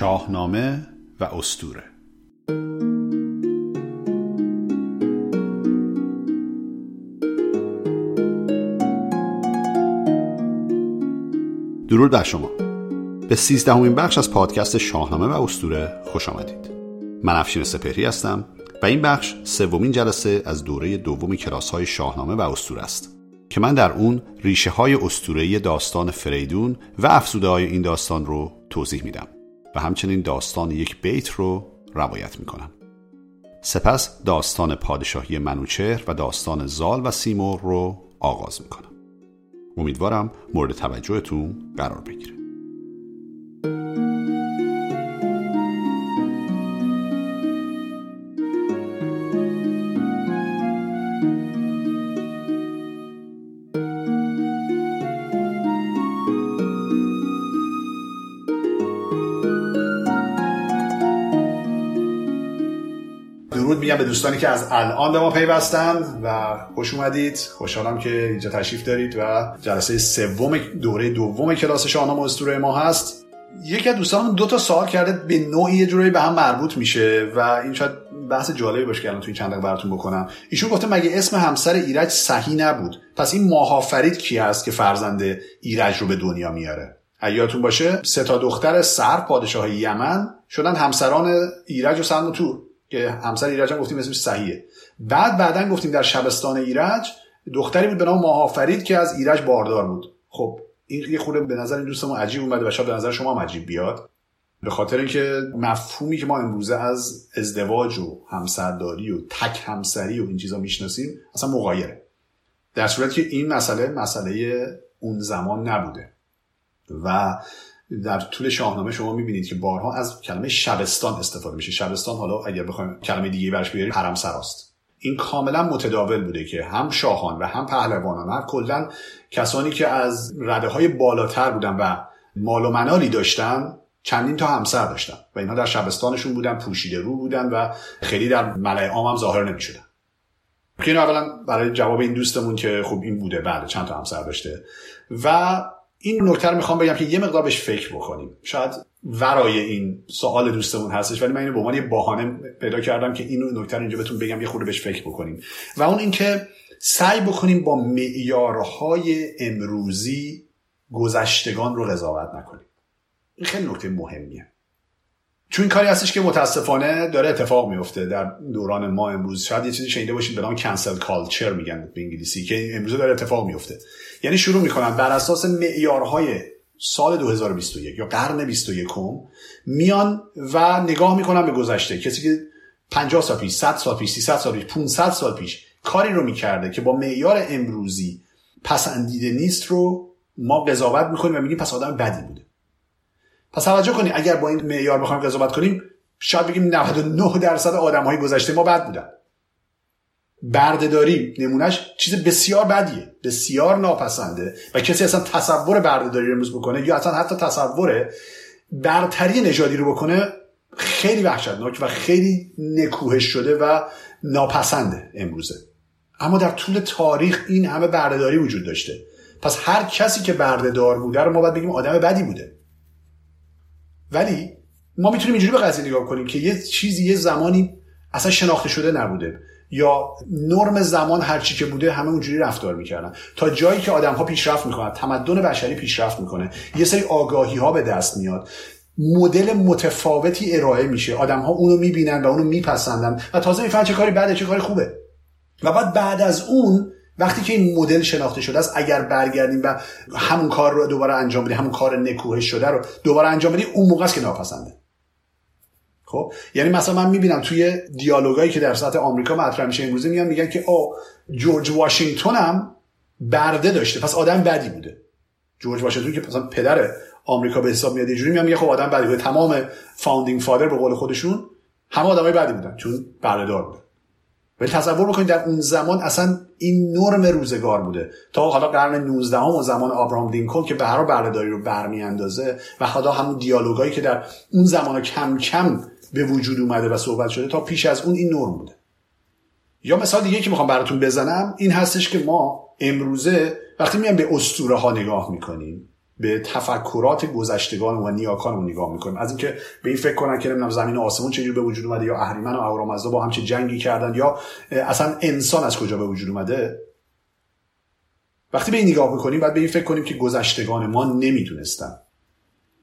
شاهنامه و استوره درود بر شما. به سیزدهمین بخش از پادکست شاهنامه و استوره خوش آمدید. من افشین سپهری هستم و این بخش سومین جلسه از دوره دوم کلاس های شاهنامه و استوره است که من در اون ریشه های استورهی داستان فریدون و افزوده های این داستان رو توضیح میدم. و همچنین داستان یک بیت رو روایت می‌کنم. سپس داستان پادشاهی منوچهر و داستان زال و سیمور رو آغاز می‌کنم. امیدوارم مورد توجهتون قرار بگیره. دوستانی که از الان به ما پیوستن و خوش اومدید. خوشحالم که اینجا تشریف دارید و جلسه سوم دوره دوم کلاس شاهنامه اسطوره ما هست. یکی از دوستان دو تا سوال کرده به نوعی یه جورایی به هم مربوط میشه و این شاید بحث جالبی باشه که الان توی چند دقیقه براتون بکنم. ایشون گفته مگه اسم همسر ایرج صحیح نبود؟ پس این ماهافرید کی هست که فرزند ایرج رو به دنیا میاره؟ یادتون باشه سه تا دختر سر پادشاه یمن شدن همسران ایرج و سلم که همسر ایرج هم گفتیم اسمش صحیحه. بعد بعدا گفتیم در شبستان ایرج دختری بود به نام ماهافرید که از ایرج باردار بود. خب این یه خورده به نظر این دوستمون عجیب اومده و شاید به نظر شما هم عجیب بیاد. به خاطر اینکه مفهومی که ما امروزه از ازدواج و همسرداری و تک همسری و این چیزا می‌شناسیم اصلا مغایره. در صورتی که این مسئله مسئله اون زمان نبوده. و در طول شاهنامه شما می‌بینید که بارها از کلمه شبستان استفاده میشه. شبستان حالا اگر بخوایم کلمه دیگه برش بیاریم حرم سراست. این کاملا متداول بوده که هم شاهان و هم پهلوانان هم کلا کسانی که از رده های بالاتر بودن و مال و منالی داشتن چندین تا همسر داشتن و اینها در شبستانشون بودن پوشیده رو بودن و خیلی در ملع عام هم ظاهر نمی‌شدن. که اولا برای جواب این دوستمون که خب این بوده بعد چند تا همسر داشته. و این نکته رو می‌خوام بگم که یه مقدار بهش فکر بکنیم. شاید ورای این سوال دوستمون هستش ولی من اینو به عنوان یه بهانه پیدا کردم که اینو نکته رو اینجا بهتون بگم یه خورده بهش فکر بکنیم. و اون اینکه سعی بکنیم با معیارهای امروزی گذشتگان رو قضاوت نکنیم. این خیلی نکته مهمیه. چون این کاری هستش که متاسفانه داره اتفاق میفته در دوران ما امروز. شاید یه چیزی شنیده باشید به نام کنسل کالچر میگن به انگلیسی که امروز داره اتفاق میفته. یعنی شروع می‌کنن بر اساس معیارهای سال 2021 یا قرن 21 میان و نگاه می‌کنن به گذشته. کسی که 50 سال پیش 100 سال پیش 300 سال پیش 500 سال پیش کاری رو می‌کرده که با معیار امروزی پسندیده نیست رو ما قضاوت می‌کنیم و میگیم پس آدم بدی بوده. پس توجه کنید اگر با این معیار بخوایم قضاوت کنیم شاید بگیم 99 درصد آدم های گذشته ما بد بودن. بردهداری نمونهش چیز بسیار بدیه بسیار ناپسنده و کسی اصلا تصور بردهداری رو امروز بکنه یا اصلا حتی تصور برتری نژادی رو بکنه خیلی وحشتناک و خیلی نکوهش شده و ناپسنده امروزه. اما در طول تاریخ این همه بردهداری وجود داشته. پس هر کسی که بردهدار بوده رو ما باید بگیم آدم بدی بوده. ولی ما می‌تونیم اینجوری به قضیه نگاه کنیم که یه چیزی یه زمانی اصلا شناخته شده نبوده. یا نرم زمان هرچی که بوده همه اونجوری رفتار می‌کردن. تا جایی که آدم ها پیشرفت می‌کنن تمدن بشری پیشرفت می‌کنه. یه سری آگاهی ها به دست میاد. مدل متفاوتی ارائه میشه. آدم ها اونو می‌بینن و اونو میپسندن. و تازه می‌فهمن چه کاری بده چه کاری خوبه. و بعد بعد از اون وقتی که این مدل شناخته شده است اگر برگردیم و همون کار رو دوباره انجام بدیم همون کار نکوهش شده رو دوباره انجام بدیم اون موقع است که ناپسنده. خب؟ یعنی مثلا من می‌بینم توی دیالوگایی که در سطح آمریکا مطرح میشه امروزه میان میگن که او جورج واشنگتن هم برده داشته. پس آدم بدی بوده. جورج واشنگتن که مثلا پدر آمریکا به حساب میاد اینجوری میان میگه خب آدم بدی بوده. تمام founding father به قول خودشون همه آدمای بدی بودن. چون برده‌دار بوده. ولی تصور بکنید در اون زمان اصلا این نرم روزگار بوده. تا حالا قرن 19 هم و زمان آبراهام لینکلن که به هر برده‌داری رو برمیاندازه و حالا همون دیالوگایی که در اون زمان کم کم به وجود اومده و صحبت شده تا پیش از اون این نرم بوده. یا مثال دیگه که می‌خوام براتون بزنم این هستش که ما امروزه وقتی میایم به اسطوره ها نگاه می‌کنیم به تفکرات گذشتگان و نیاکان نگاه می‌کنیم. از اینکه به این فکر کنن که نمی‌دونم زمین و آسمون چجوری به وجود اومده یا اهریمن و اهورامزدا با هم چه جنگی کردن یا اصلا انسان از کجا به وجود اومده؟ وقتی به این نگاه می‌کنیم باید به این فکر کنیم که گذشتگان ما نمی‌دونستن.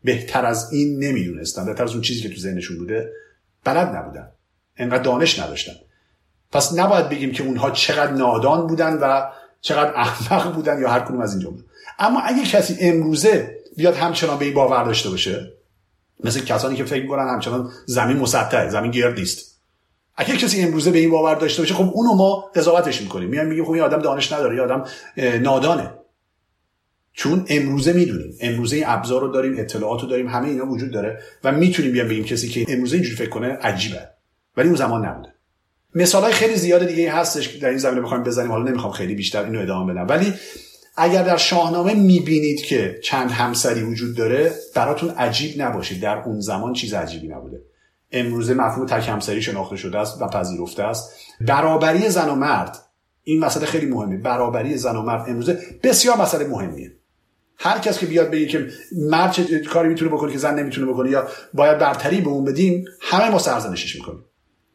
بهتر از این نمی‌دونستن. بهتر از اون چیزی که تو ذهنشون بوده بلد نبودن. انقدر دانش نداشتن. پس نباید بگیم که اونها چقدر نادان بودن و چقدر احمق بودن یا هر کدوم از این جمله اما اگه کسی امروزه بیاد همچنان به این باور داشته باشه مثل کسانی که فکر می‌کنن همچنان زمین مسطحه زمین گرد نیست اگه کسی امروزه به این باور داشته باشه خب اونو ما قضاوتش می‌کنیم. میایم میگیم خب این آدم دانش نداره یا آدم نادانه. چون امروزه می‌دونیم امروزه ابزار رو داریم اطلاعات رو داریم همه اینا وجود داره و می‌تونیم بیام بگیم کسی که امروزه اینجوری فکر کنه عجیبه. ولی اون زمان نبوده. مثال های خیلی زیاد دیگه هستش که در این زمینه بخوایم بزنیم. حالا نمی‌خوام خیلی بیشتر اینو ادامه بدم. ولی اگر در شاهنامه می‌بینید که چند همسری وجود داره براتون عجیب نباشید در اون زمان چیز عجیبی نبوده. امروزه مفهوم تک همسری شناخته شده است و پذیرفته است. برابری زن و مرد این مسئله خیلی مهمه. برابری زن و مرد امروزه بسیار مسئله مهمیه. هر کس که بیاد بگه که مرد چه کاری می‌تونه بکنه که زن نمی‌تونه بکنه یا باید برتری به اون بدیم همه ما سرزنشش می‌کنیم.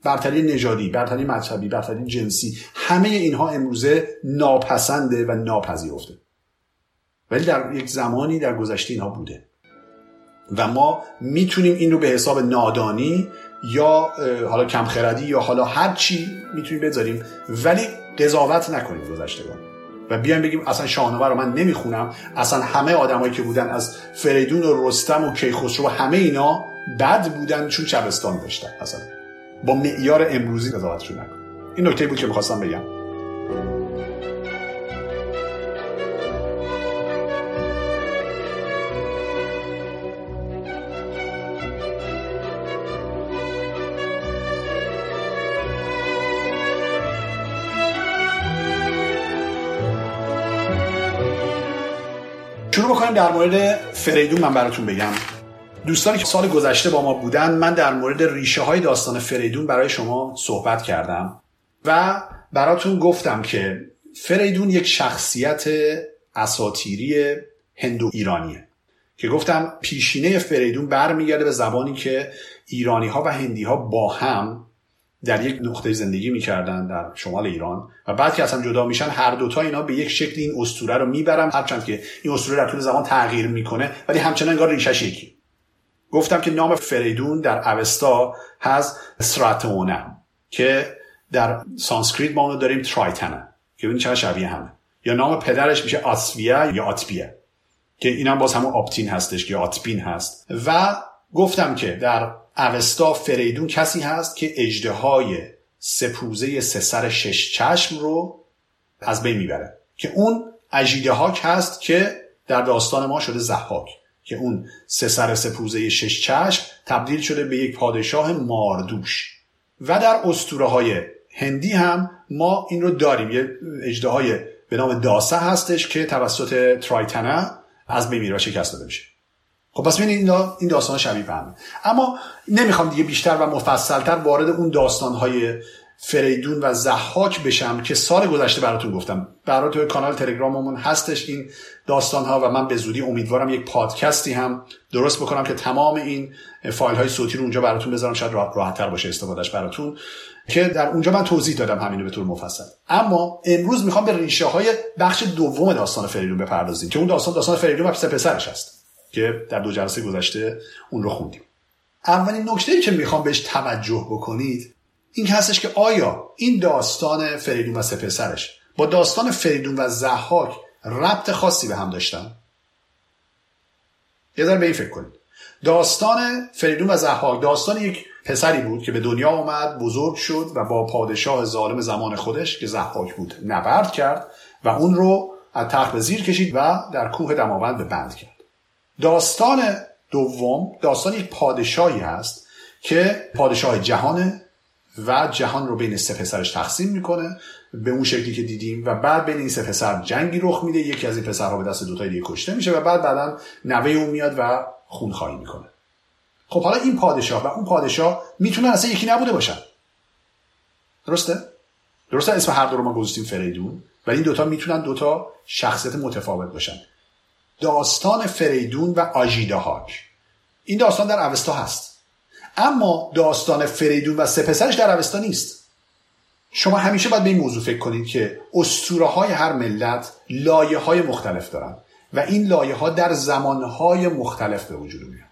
برتری نژادی برتری مذهبی برتری جنسی همه اینها امروزه ناپسنده و ناپذیرفته. ولی در یک زمانی در گذشته اینها بوده. و ما می‌تونیم این رو به حساب نادانی یا حالا کمخردی یا حالا هر چی می‌تونیم بذاریم ولی قضاوت نکنیم گذشتگان. و بیایم بگیم اصلا شاهنامه رو من نمی‌خونم. اصلا همه آدمایی که بودن از فریدون و رستم و کیخسرو و همه اینا بد بودن چون شبستان داشتن. اصلا با معیار امروزی قضاوتشون نکن. این نکته بود که می‌خواستم بگم. بکنیم در مورد فریدون من براتون بگم. دوستانی که سال گذشته با ما بودن من در مورد ریشه های داستان فریدون برای شما صحبت کردم و براتون گفتم که فریدون یک شخصیت اساتیری هندو ایرانیه که گفتم پیشینه فریدون برمیگرده به زبانی که ایرانی ها و هندی ها با هم در یک نقطه زندگی می‌کردن در شمال ایران و بعد که اصلا جدا میشن هر دوتا اینا به یک شکل این اسطوره رو می‌برن هرچند که این اسطوره در طول زمان تغییر می‌کنه ولی همچنان انگار ریشش یکی. گفتم که نام فریدون در اوستا هست ثرئتونه که در سانسکریت ما اونو داریم ترایتنه که این چقدر شبیه همه. یا نام پدرش میشه آثویا یا آتبیه که اینم باز همون آپتین هستش که آتبین هست. و گفتم که در اوستا فریدون کسی هست که اژدهای سه پوزه سه سر شش چشم رو از بین می‌بره. که اون اژی دهاک هست که در داستان ما شده ضحاک که اون سه سر سپوزه شش چشم تبدیل شده به یک پادشاه ماردوش. و در اسطوره های هندی هم ما این رو داریم. یه اجده به نام داسه هستش که توسط ترایتنه از بین میره و شکست داده میشه. خب پس ببینید این داستان شبیه فهمه اما نمی‌خوام دیگه بیشتر و مفصلتر وارد اون داستان های فریدون و زحاک بشم که سال گذشته براتون گفتم. برای توی کانال تلگراممون هستش این داستان ها و من به زودی امیدوارم یک پادکستی هم درست بکنم که تمام این فایل های صوتی رو اونجا براتون بذارم. شاید راحت تر باشه استفادهش براتون که در اونجا من توضیح دادم همینو به طور مفصل. اما امروز می‌خوام به ریشه های بخش دوم داستان فریدون بپردازیم که اون داستان داستان فریدون و پسرش هست. که در دو جلسه گذشته اون رو خوندیم. اولین نکته که می‌خوام بهش توجه بکنید این هستش که آیا این داستان فریدون و سپسرش با داستان فریدون و زحاک ربط خاصی به هم داشتن؟ یه به این فکر کنید. داستان فریدون و زحاک داستان یک پسری بود که به دنیا آمد بزرگ شد و با پادشاه ظالم زمان خودش که زحاک بود نبرد کرد و اون رو از تخت به زیر کشید و در کوه دماوند به بند کرد. داستان دوم داستان یک پادشاهی هست که پادشاه جهان و جهان رو بین سه پسرش تقسیم می‌کنه. به اون شکلی که دیدیم و بعد بین این سه پسر جنگی رخ میده. یکی از این پسرها به دست دوتای دیگه کشته میشه و بعد بعدا نوه اون میاد و خونخواهی می‌کنه. خب حالا این پادشاه و اون پادشاه می‌تونه اصلا یکی نبوده باشن. درسته؟ درسته؟ اسم هر دو رو ما گذاشتیم فریدون. ولی این دوتا می‌تونن دوتا شخصیت متفاوت باشن. داستان فریدون و آژیدهاک این داستان در اوستا هست. اما داستان فریدون و سه در اوستا نیست. شما همیشه باید به این موضوع فکر کنید که اسطوره های هر ملت لایه های مختلف دارن و این لایه ها در زمان های مختلف به وجود میان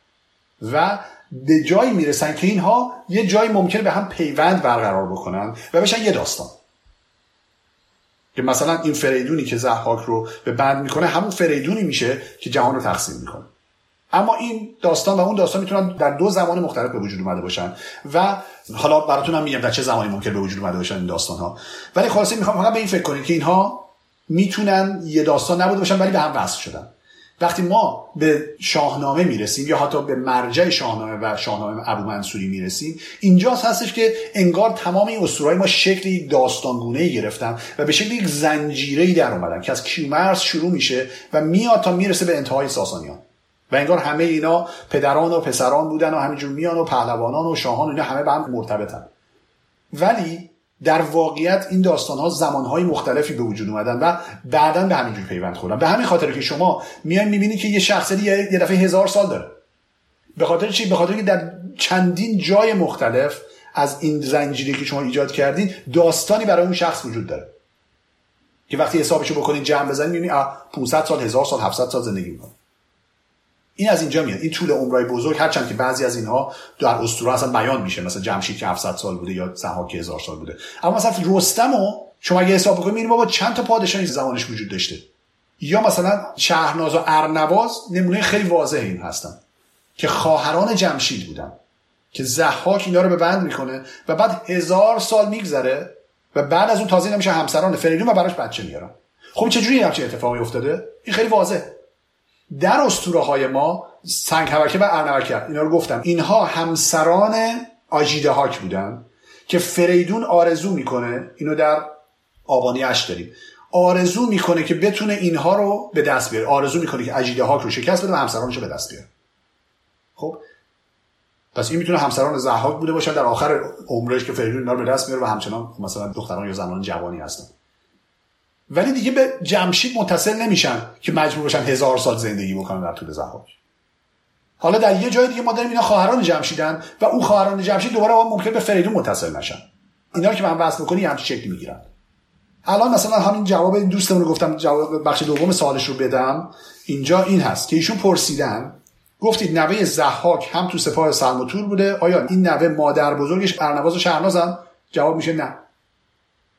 و به جایی می‌رسن که اینها یه جایی ممکنه به هم پیوند برقرار بکنن و بشن یه داستان. که مثلا این فریدونی که زحاک رو به بند می‌کنه همون فریدونی میشه که جهان رو تقسیم می‌کنه. اما این داستان و اون داستان می‌تونن در دو زمان مختلف به وجود اومده باشن و حالا براتون هم میگم در چه زمانی ممکن به وجود اومده باشن این داستان ها ولی خلاصه می‌خوام فقط به این فکر کنید که اینها می‌تونن یه داستان نبوده باشن ولی به هم وصل شدن. وقتی ما به شاهنامه می‌رسیم یا حتی به مرجع شاهنامه و شاهنامه ابو منصوری می‌رسیم اینجاست هستش که انگار تمام این اسطورهای ما شکل یک داستانگونه گرفتن و به شکل یک زنجیره در اومدن که از کیومرس شروع میشه و میاد تا می‌رسه به انتهای ساسانیان. و انگار همه اینا پدران و پسران بودن و همینجور میان و پهلوانان و شاهان اینا همه به هم مرتبطن. ولی در واقعیت این داستان ها زمان های مختلفی به وجود اومدن و بعدا به همینجور پیوند خوردن. به همین خاطر که شما میان می‌بینید که یه شخصی یه دفعه هزار سال داره. به خاطر چی؟ به خاطر که در چندین جای مختلف از این زنجیری که شما ایجاد کردین داستانی برای اون شخص وجود داره. که وقتی حسابشو بکنید جمع بزنید می‌بینید 500 سال 1000 سال 700 سال زندگی می‌کنه. این از اینجا میاد. این طول عمرای بزرگ هرچند که بعضی از اینها در اسطوره اصلا بیان میشه. مثلا جمشید که 700 سال بوده یا ضحاک که 1000 سال بوده. اما مثلا رستم و شما اگه حساب بکنید بابا چند تا پادشاهی زمانش وجود داشته. یا مثلا شهرناز و ارنواز نمونه خیلی واضح این هستن که خواهران جمشید بودن. که زحاک اینا رو به بند می‌کنه و بعد هزار سال میگذره و بعد از اون تازه نمیشه همسران فریدون و براش بچه میارن. خب چجوری همچین اتفاقی افتاده؟ این خیلی واضح در اسطوره های ما سنگ هوکه و ارنوکه اینا رو گفتم. اینها همسران آجیده هاک بودن که فریدون آرزو می‌کنه اینو در آبانی اش داریم. آرزو می‌کنه که بتونه اینها رو به دست بیاره. آرزو می‌کنه که اجیده هاک رو شکست بده و همسرانش رو به دست بیاره. خب؟ پس این می‌تونه همسران زحاک بوده باشن در آخر عمرش که فریدون اینا رو به دست میاره و همچنان مثلا دختران یا زنان جوانی هستن. ولی دیگه به جمشید متصل نمیشن که مجبور باشن هزار سال زندگی بکنن در طول زمان. حالا در یه جای دیگه ما داریم اینا خواهران جمشیدن و اون خواهران جمشید دوباره ممکن به فریدون متصل نشن. اینا که من وصل می‌کنی همچین شکلی می‌گیرن. الان مثلا همین جواب این دوستمون گفتم جواب بخش دوم سوالش رو بدم. اینجا این هست که ایشون پرسیدن گفتید نوه زحاک هم تو سپاه سلم بوده؟ آیا این نوه مادر بزرگش ارنواز و شهرنازم جواب میشه نه.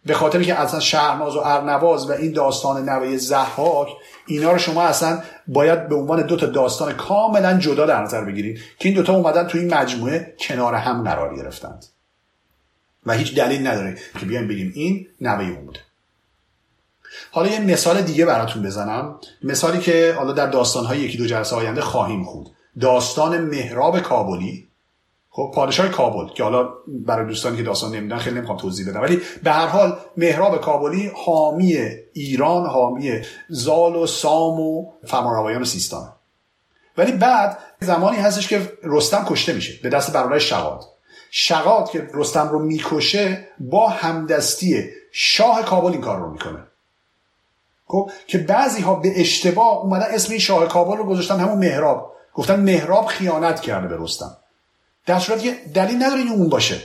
به خاطر که اصلا شهرناز و ارنواز و این داستان نوه زحاک اینا رو شما اصلا باید به عنوان دو تا داستان کاملا جدا در نظر بگیرید که این دوتا اومدن تو این مجموعه کنار هم قرار گرفتند. و هیچ دلیل نداره که بیایم بگیم این نوه اون بوده. حالا یه مثال دیگه براتون بزنم. مثالی که حالا در داستانهای یکی دو جلسه آینده خواهیم خود داستان مهراب کابلی. خب پادشاه کابل که حالا برای دوستانی که داستان نمیدن خیلی نمی‌خوام توضیح بدم. ولی به هر حال مهراب کابلی حامی ایران حامی زال و سام و فرمانروایان سیستان. ولی بعد زمانی هستش که رستم کشته میشه به دست برادر شغاد. شغاد که رستم رو می‌کشه با همدستی شاه کابل این کار رو می‌کنه. خب که بعضی ها به اشتباه اومدن اسم این شاه کابل رو گذاشتن همون مهراب گفتن مهراب خیانت کرده به رستم. در صورت که دلیل نداره اون باشه.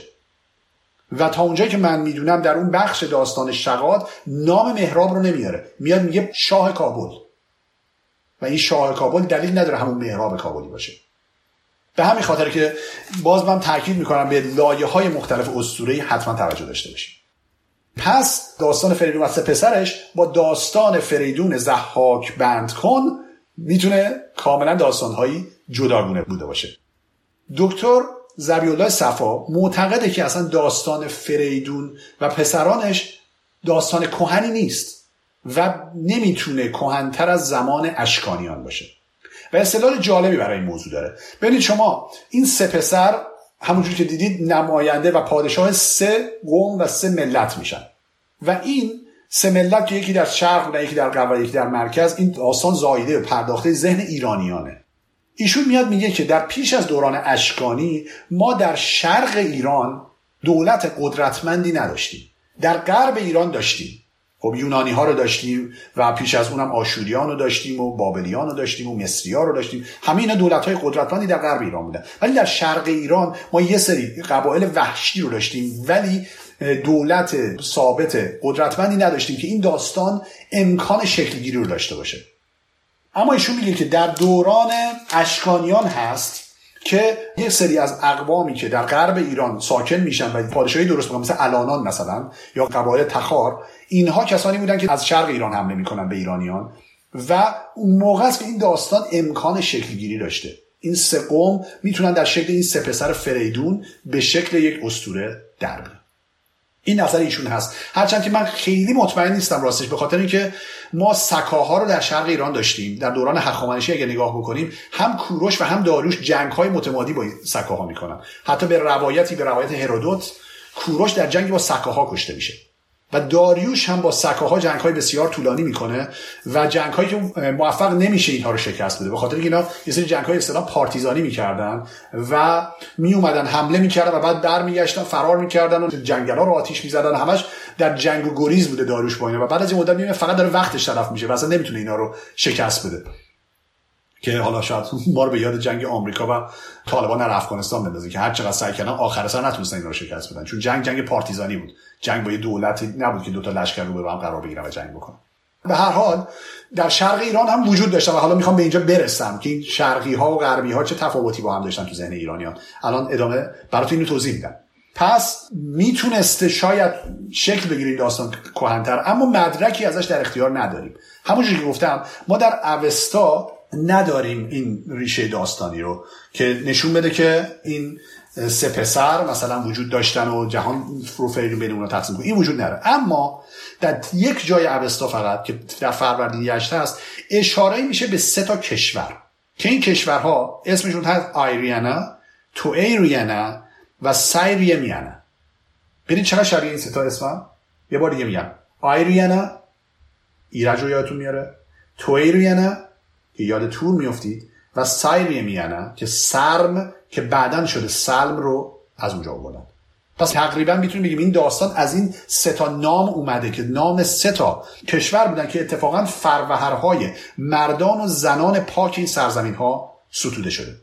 و تا اونجایی که من می‌دونم در اون بخش داستان شقاد نام مهراب رو نمیاره. میاد میگه شاه کابل. و این شاه کابل دلیل نداره همون مهراب کابلی باشه. به همین خاطر که باز من تاکید می‌کنم به لایه های مختلف اسطوره حتما توجه داشته باشیم. پس داستان فریدون و پسرش با داستان فریدون زحاک بند کن می‌تونه کاملا داستانهایی جداگونه بوده باشه. دکتر زبیالله صفا معتقده که اصلا داستان فریدون و پسرانش داستان کهنی نیست و نمی‌تونه کهنتر از زمان اشکانیان باشه. و استدلال جالبی برای این موضوع داره. ببینید شما این سه پسر همونجور که دیدید نماینده و پادشاه سه قوم و سه ملت میشن. و این سه ملت که یکی در شرق و یکی در غرب و یکی در مرکز این داستان زایده پرداخته ذهن ایرانیانه. ایشون میاد میگه که در پیش از دوران اشکانی ما در شرق ایران دولت قدرتمندی نداشتیم. در غرب ایران داشتیم. خب یونانی ها رو داشتیم و پیش از اونم آشوریان رو داشتیم و بابلیان رو داشتیم و مصری ها رو داشتیم. همه اینا دولت های قدرتمندی در غرب ایران بودن. ولی در شرق ایران ما یه سری قبایل وحشی رو داشتیم ولی دولت ثابت قدرتمندی نداشتیم که این داستان امکان شکلگیری رو داشته باشه. اما ایشون میگه که در دوران اشکانیان هست که یک سری از اقوامی که در غرب ایران ساکن میشن و پادشاهی درست می‌کنن مثل الانان مثلا یا قبایل تخار اینها کسانی بودن که از شرق ایران حمله می‌کنن به ایرانیان و اون موقع است که این داستان امکان شکلگیری داشته. این سه قوم می‌تونن در شکل این سه پسر فریدون به شکل یک استوره در این نظر ایشون هست. هرچند که من خیلی مطمئن نیستم راستش به خاطر اینکه ما سکاها رو در شرق ایران داشتیم. در دوران هخامنشی اگه نگاه بکنیم هم کوروش و هم داریوش جنگ های متمادی با سکاها می‌کنن. حتی به روایتی به روایت هرودوت کوروش در جنگی با سکاها کشته میشه. و داریوش هم با سکاها جنگ های بسیار طولانی می‌کنه و جنگ هایی که موفق نمیشه اینها رو شکست بده. به خاطر اینا یه سری جنگ های اصطلاح پارتیزانی می‌کردن و می اومدن حمله می‌کردن و بعد برمیگشتن فرار می‌کردن و جنگلا رو آتیش می‌زدن. همش در جنگ و گریز بوده داریوش با اینا. و بعد از این مدت می‌بینه فقط داره وقتش تلف میشه و اصلا نمی‌تونه اینا رو شکست بده. که حالا شاید ما رو به یاد جنگ آمریکا و طالبان در افغانستان بندازه که هر چقدر سعی کردن آخر سر نتونستن این رو شکست بدن. چون جنگ جنگ پارتیزانی بود. جنگ با یه دولتی نبود که دوتا لشکر رو به هم قرار بگیرن و جنگ بکنن. به هر حال در شرق ایران هم وجود داشتن و حالا می‌خوام به اینجا برسم که این شرقی ها و غربی ها چه تفاوتی با هم داشتن تو ذهن ایرانیان. الان ادامه براتون اینو توضیح میدم. پس می‌تونسته شاید شکل بگیریم داستان کهنتر اما مدرکی ازش در اختیار نداریم. همونجوری که گفتم ما در اوستا نداریم این ریشه داستانی رو که نشون بده که این سه پسر مثلا وجود داشتن و جهان رو فریدون بین اونا تقسیم این وجود نداره. اما در یک جای اوستا فقط که در فروردین یشت هست اشاره میشه به سه تا کشور. که این کشورها اسمشون هست آیریانا تو ایریانا و سایریمیانا ببینید چقدر شبیه این سه تا اسم یه بار دیگه میگم. آیریانا ایرج رو یادتون میاره. تو ایریانا که یاد تور میافتید. و سایریمیانا که سرم که بعدا شده سلم رو از اونجا آوردن. پس تقریبا می‌تونیم بگیم این داستان از این سه تا نام اومده که نام سه تا کشور بودن که اتفاقا فروهرهای مردان و زنان پاک این سرزمین ها ستوده شده.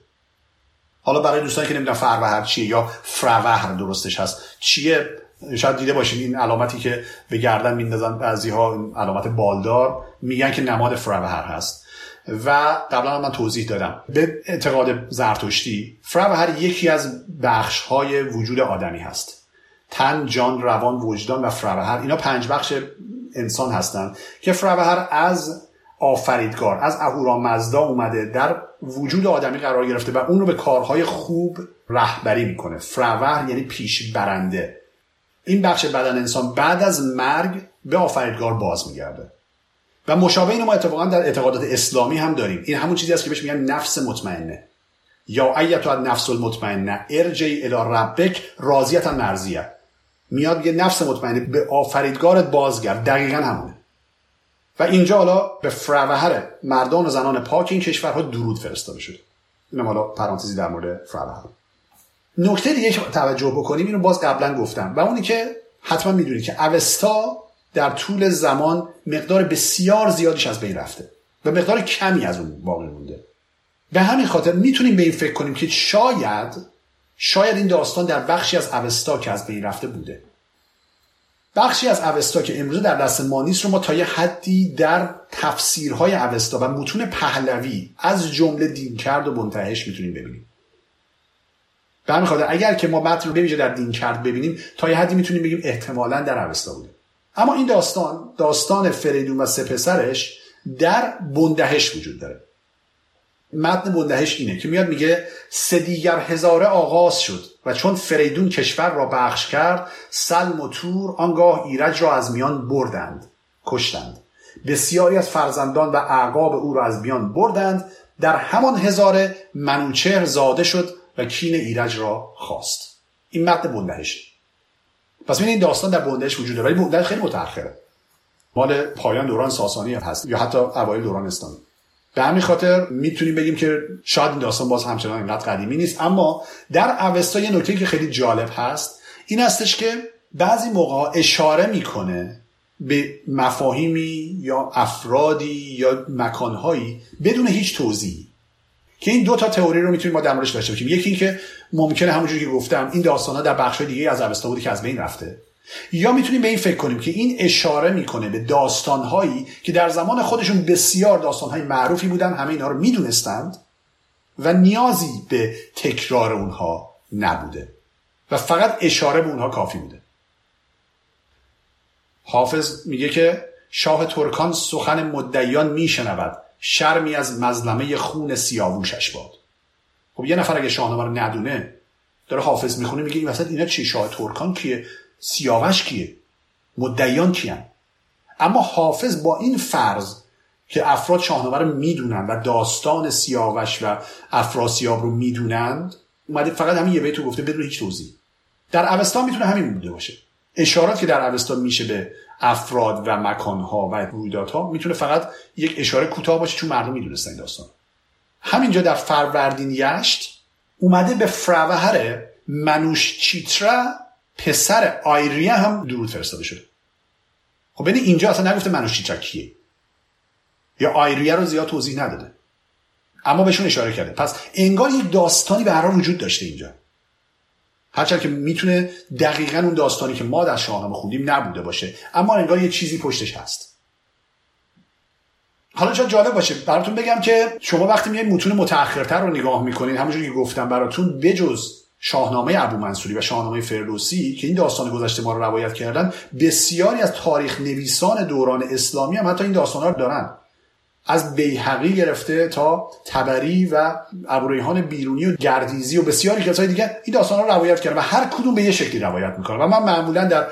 حالا برای دوستانی که نمی‌دونن فروهر چیه یا فروهر درستش هست چیه؟ شاید دیده باشین این علامتی که به گردن میندازن بعضی ها علامت بالدار میگن که نماد فروهر هست. و قبلا من توضیح دادم. به اعتقاد زرتشتی فروهر یکی از بخش های وجود آدمی هست. تن، جان، روان، وجدان و فروهر اینا پنج بخش انسان هستند که فروهر از آفریدگار از اهورامزدا اومده در وجود آدمی قرار گرفته و اون رو به کارهای خوب رهبری می‌کنه. فروهر یعنی پیش برنده. این بخش بدن انسان بعد از مرگ به آفریدگار باز میگرده. و مشابه اینو ما اتفاقا در اعتقادات اسلامی هم داریم. این همون چیزی است که بهش میگن نفس مطمئنه. یا ایتو نفس المطمئنه ارجی الی ربک راضیتا مرضیه. میاد یه نفس مطمئنه به آفریدگارت بازگرد. دقیقا همونه. و اینجا حالا به فروهر مردان و زنان پاک این کشورها درود فرستاده شده. اینم حالا پرانتزی در مورد فروهر نکته دیگه که توجه بکنیم اینو باز قبلا گفتم. و اونی که حتما می‌دونید که اوستا در طول زمان مقدار بسیار زیادیش از بین رفته و مقدار کمی از اون باقی مونده. به همین خاطر می‌تونیم به این فکر کنیم که شاید شاید این داستان در بخشی از اوستا که از بین رفته بوده. بخشی از اوستا که امروزه در دست ما نیست رو ما تا یه حدی در تفسیرهای اوستا و متون پهلوی از جمله دین کرد و منتهش می‌تونیم ببینیم. به همین خاطر اگر که ما متن رو بویژه در دین کرد ببینیم تا یه حدی می‌تونیم بگیم احتمالا در اوستا بوده. اما این داستان داستان فریدون و سه پسرش در بندهش وجود داره. متن بندهش اینه که میاد میگه سه دیگر هزاره آغاز شد و چون فریدون کشور را بخش کرد سلم و تور آنگاه ایرج را از میان بردند کشتند. بسیاری از فرزندان و اعقاب او را از میان بردند در همان هزاره منوچهر زاده شد و کین ایرج را خواست. این متن بندهشه. پس این داستان در بندهش وجود داره ولی بندهش خیلی متأخره. مال پایان دوران ساسانی هست یا حتی اوایل دوران اسلامی. به همین خاطر می‌تونیم بگیم که شاید این داستان باز همچنان اینقدر قدیمی نیست. اما در اوستا یه نکته که خیلی جالب هست این هستش که بعضی موقع اشاره می‌کنه به مفاهیمی یا افرادی یا مکانهایی بدون هیچ توضیحی. که این دو تا تئوری رو می‌تونیم ما در موردش داشته باشیم. یکی اینکه ممکنه همونجوری که گفتم این داستانا در بخش دیگه از اوستا بوده که از بین رفته. یا می‌تونیم به این فکر کنیم که این اشاره می‌کنه به داستانهایی که در زمان خودشون بسیار داستانهای معروفی بودن همه اینها رو می‌دونستند و نیازی به تکرار اونها نبوده. و فقط اشاره به اونها کافی بوده. حافظ میگه که شاه ترکان سخن مدعیان میشنود. شرمی از مظلمه خون سیاووشش باد. خب یه نفر اگه شاهنامه رو ندونه داره حافظ می‌خونه میگه این وسط اینا چی؟ شاه ترکان کیه؟ سیاوش کیه؟ مدعیان کیان؟ اما حافظ با این فرض که افراد شاهنامه رو می‌دونن و داستان سیاوش و افراسیاب رو می‌دونند اومده فقط همین یه بیتو گفته بدون هیچ توضیح در اوستا می‌تونه همین بوده باشه. اشارات که در اوستا میشه به افراد و مکانها و رویدادها می‌تونه فقط یک اشاره کوتاه باشه چون مردم می‌دونستن این داستان. همینجا در فروردین یشت اومده به فروهر منوش چیترا پسر آیریه هم درود فرستاده شده. خب ببین اینجا اصلا نگفته منوش چیترا کیه. یا آیریه رو زیاد توضیح نداده. اما بهشون اشاره کرده. پس انگار یک داستانی به هر وجود داشته اینجا. هرچند که می‌تونه دقیقا اون داستانی که ما در شاهنامه خوندیم نبوده باشه اما انگار یه چیزی پشتش هست. حالا چرا جالب باشه براتون بگم که شما وقتی میایید متون متأخرتر رو نگاه می‌کنید همونجوری که گفتم براتون بجز شاهنامه ابو منصوری و شاهنامه فردوسی که این داستان گذشته ما رو روایت کردن بسیاری از تاریخ نویسان دوران اسلامی هم حتی این داستان رو دارن. از بیهقی گرفته تا تبری و ابوریحان بیرونی و گردیزی و بسیاری کسای دیگه این داستان رو روایت کردن و هر کدوم به یه شکلی روایت می‌کنه و من معمولا در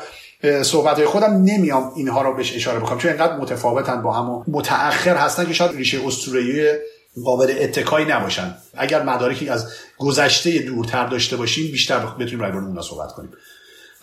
صحبت خودم نمیام اینها رو بهش اشاره بکنم چون اینقدر متفاوتن با هم و متأخر هستن که شاید ریشه اسطوره‌ای قابل اتکایی نباشن. اگر مدارکی از گذشته دورتر داشته باشیم بیشتر بتونیم راجع به صحبت کنیم.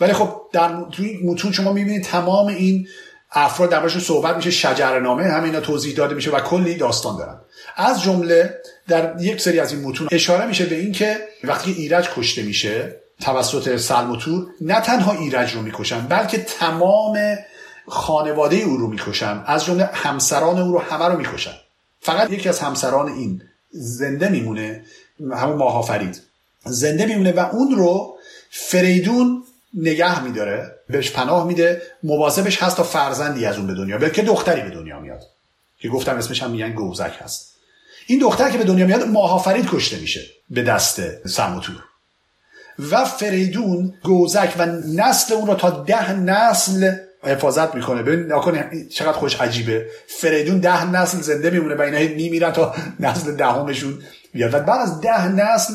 ولی خب در توی متون شما می‌بینید تمام این افراد دربارشون صحبت میشه شجرنامه همینا توضیح داده میشه و کلی داستان دارن. از جمله در یک سری از این متون اشاره میشه به این که وقتی ایرج کشته میشه توسط سلموتور نه تنها ایرج رو می‌کشن بلکه تمام خانواده او رو می‌کشن. از جمله همسران او رو همه رو می‌کشن. فقط یکی از همسران این زنده میمونه همون ماها فرید. زنده میمونه و اون رو فریدون نگه میداره. بهش پناه میده مواظبش هست تا فرزندی از اون به دنیا بیاد که دختری به دنیا میاد. که گفتم اسمش هم میگن گوزک هست. این دختر که به دنیا میاد ماهافرید کشته میشه به دست سموتور و فریدون گوزک و نسل اون رو تا ده نسل حفاظت می‌کنه. ببین ناکن چقدر خوش عجیبه. فریدون ده نسل زنده میمونه و اینا میمیرن تا نسل دهمشون بیاد. و بعد از ده نسل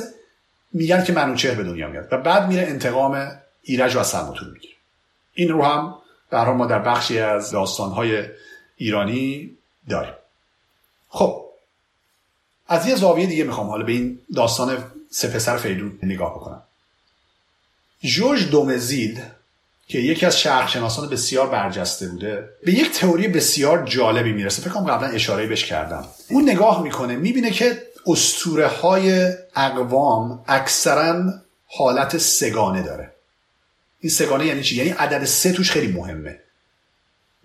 میگن که منوچهر به دنیا میاد. و بعد میره انتقام ایرج و سلموتور می‌گیره. این رو هم در ما در بخشی از داستانهای ایرانی داریم. خب از یه زاویه دیگه می‌خوام حالا به این داستان سه پسر نگاه بکنم. جورج دومزیل که یکی از شرقشناسان بسیار برجسته بوده به یک تئوری بسیار جالبی می‌رسه. فکر کنم قبلا اشاره بهش کردم. اون نگاه می‌کنه می‌بینه که استوره های اقوام اکثرا حالت سگانه داره. این سگانه یعنی چی؟ یعنی عدد سه توش خیلی مهمه.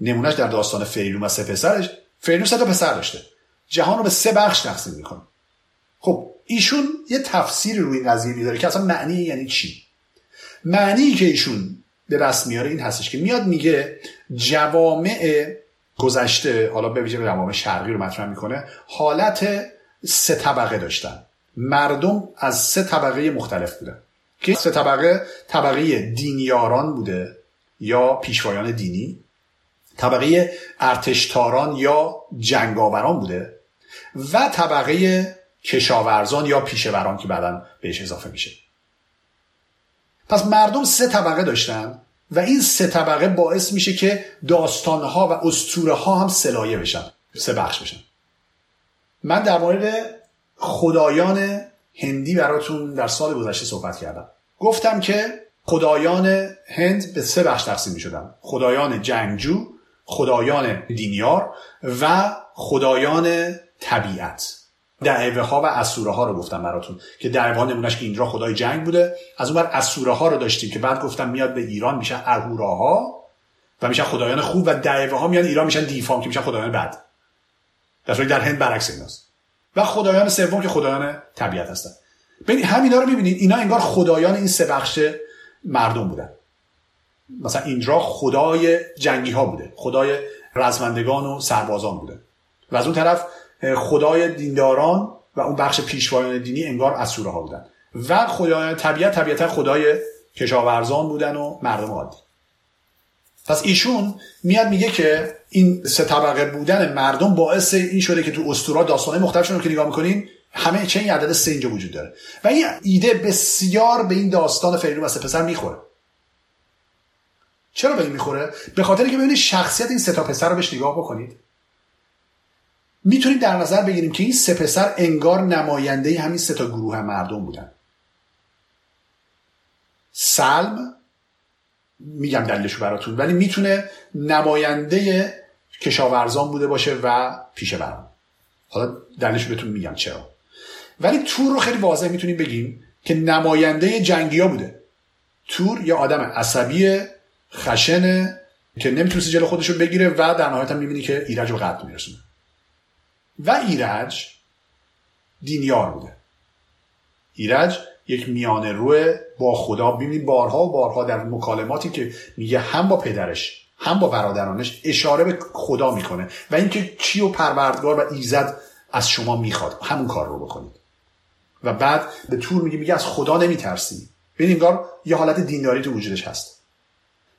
نمونهش در داستان فریدون و سه پسرش. فریدون سه تا پسر داشته. جهان رو به سه بخش تقسیم می‌کنه. خب ایشون یه تفسیری روی این قضیه میداره که اصلا معنی یعنی چی؟ معنی که ایشون به دست میاره این هستش که میاد میگه جوامع گذشته حالا به ویژه جوامع شرقی رو مطرح می‌کنه حالت سه طبقه داشتن. مردم از سه طبقه مختلف بودن. که سه طبقه طبقه دینیاران بوده یا پیشوایان دینی طبقه ارتشتاران یا جنگاوران بوده و طبقه کشاورزان یا پیشوران که بعدا بهش اضافه میشه. پس مردم سه طبقه داشتن و این سه طبقه باعث میشه که داستانها و استوره ها هم سلایه بشن سه بخش بشن. من در مورد خدایان هندی براتون در سال گذشته صحبت کردم. گفتم که خدایان هند به سه بخش تقسیم می شدن خدایان جنگجو خدایان دینیار و خدایان طبیعت. دعوه ها و اسوره ها رو گفتم براتون که دعوه ها نمونش که اینجا خدای جنگ بوده. از اون بر اسوره ها رو داشتیم که بعد گفتم میاد به ایران میشه اهوراها و میشن خدایان خوب و دعوه ها میان ایران میشن دیفام که میشن خدایان بد. در در هند برعکس ایناست. و خدایان سوم که خدایان طبیعت هستن. ببین همینا رو می‌بینید اینا انگار خدایان این سه بخش مردم بودن. مثلا ایندرا خدای جنگی ها بوده خدای رزمندگان و سربازان بوده. و از اون طرف خدای دینداران و اون بخش پیشوایان دینی انگار اسوره ها بودن. و خدایان طبیعت طبیعتا خدای کشاورزان بودن و مردم عادی. پس ایشون میاد میگه که این سه طبقه بودن مردم باعث این شده که تو اسطورات داستانه مختلفشون رو که نگاه می‌کنین همه چه این عدد سه اینجا وجود داره. و این ایده بسیار به این داستان فریدون و سه پسر می‌خوره. چرا به این می‌خوره؟ به خاطر که ببینید شخصیت این سه تا پسر رو بهش نگاه بکنید. می‌تونید در نظر بگیریم که این سه پسر انگار نماینده همین سه تا گروه مردم بودن. سلم میگم دلیلشو براتون ولی می‌تونه نماینده کشاورزان بوده باشه و پیشه بران حالا دلیلشو بهتون میگم چرا. ولی تور رو خیلی واضح می‌تونیم بگیم که نماینده جنگی ها بوده. تور یه آدم عصبی خشنه که نمی‌تونست جلو خودش رو بگیره و در نهایت هم می‌بینی که ایرج رو قتل میرسونه. و ایرج دینیار بوده. ایرج یک میانه روی با خدا. ببینید بارها و بارها در مکالماتی که میگه هم با پدرش هم با برادرانش اشاره به خدا می‌کنه. و اینکه چی و پروردگار و ایزد از شما می‌خواد همون کار رو بکنید. و بعد به طور میگه میگه از خدا نمیترسی. ببین انگار یه حالت دینداری تو وجودش هست.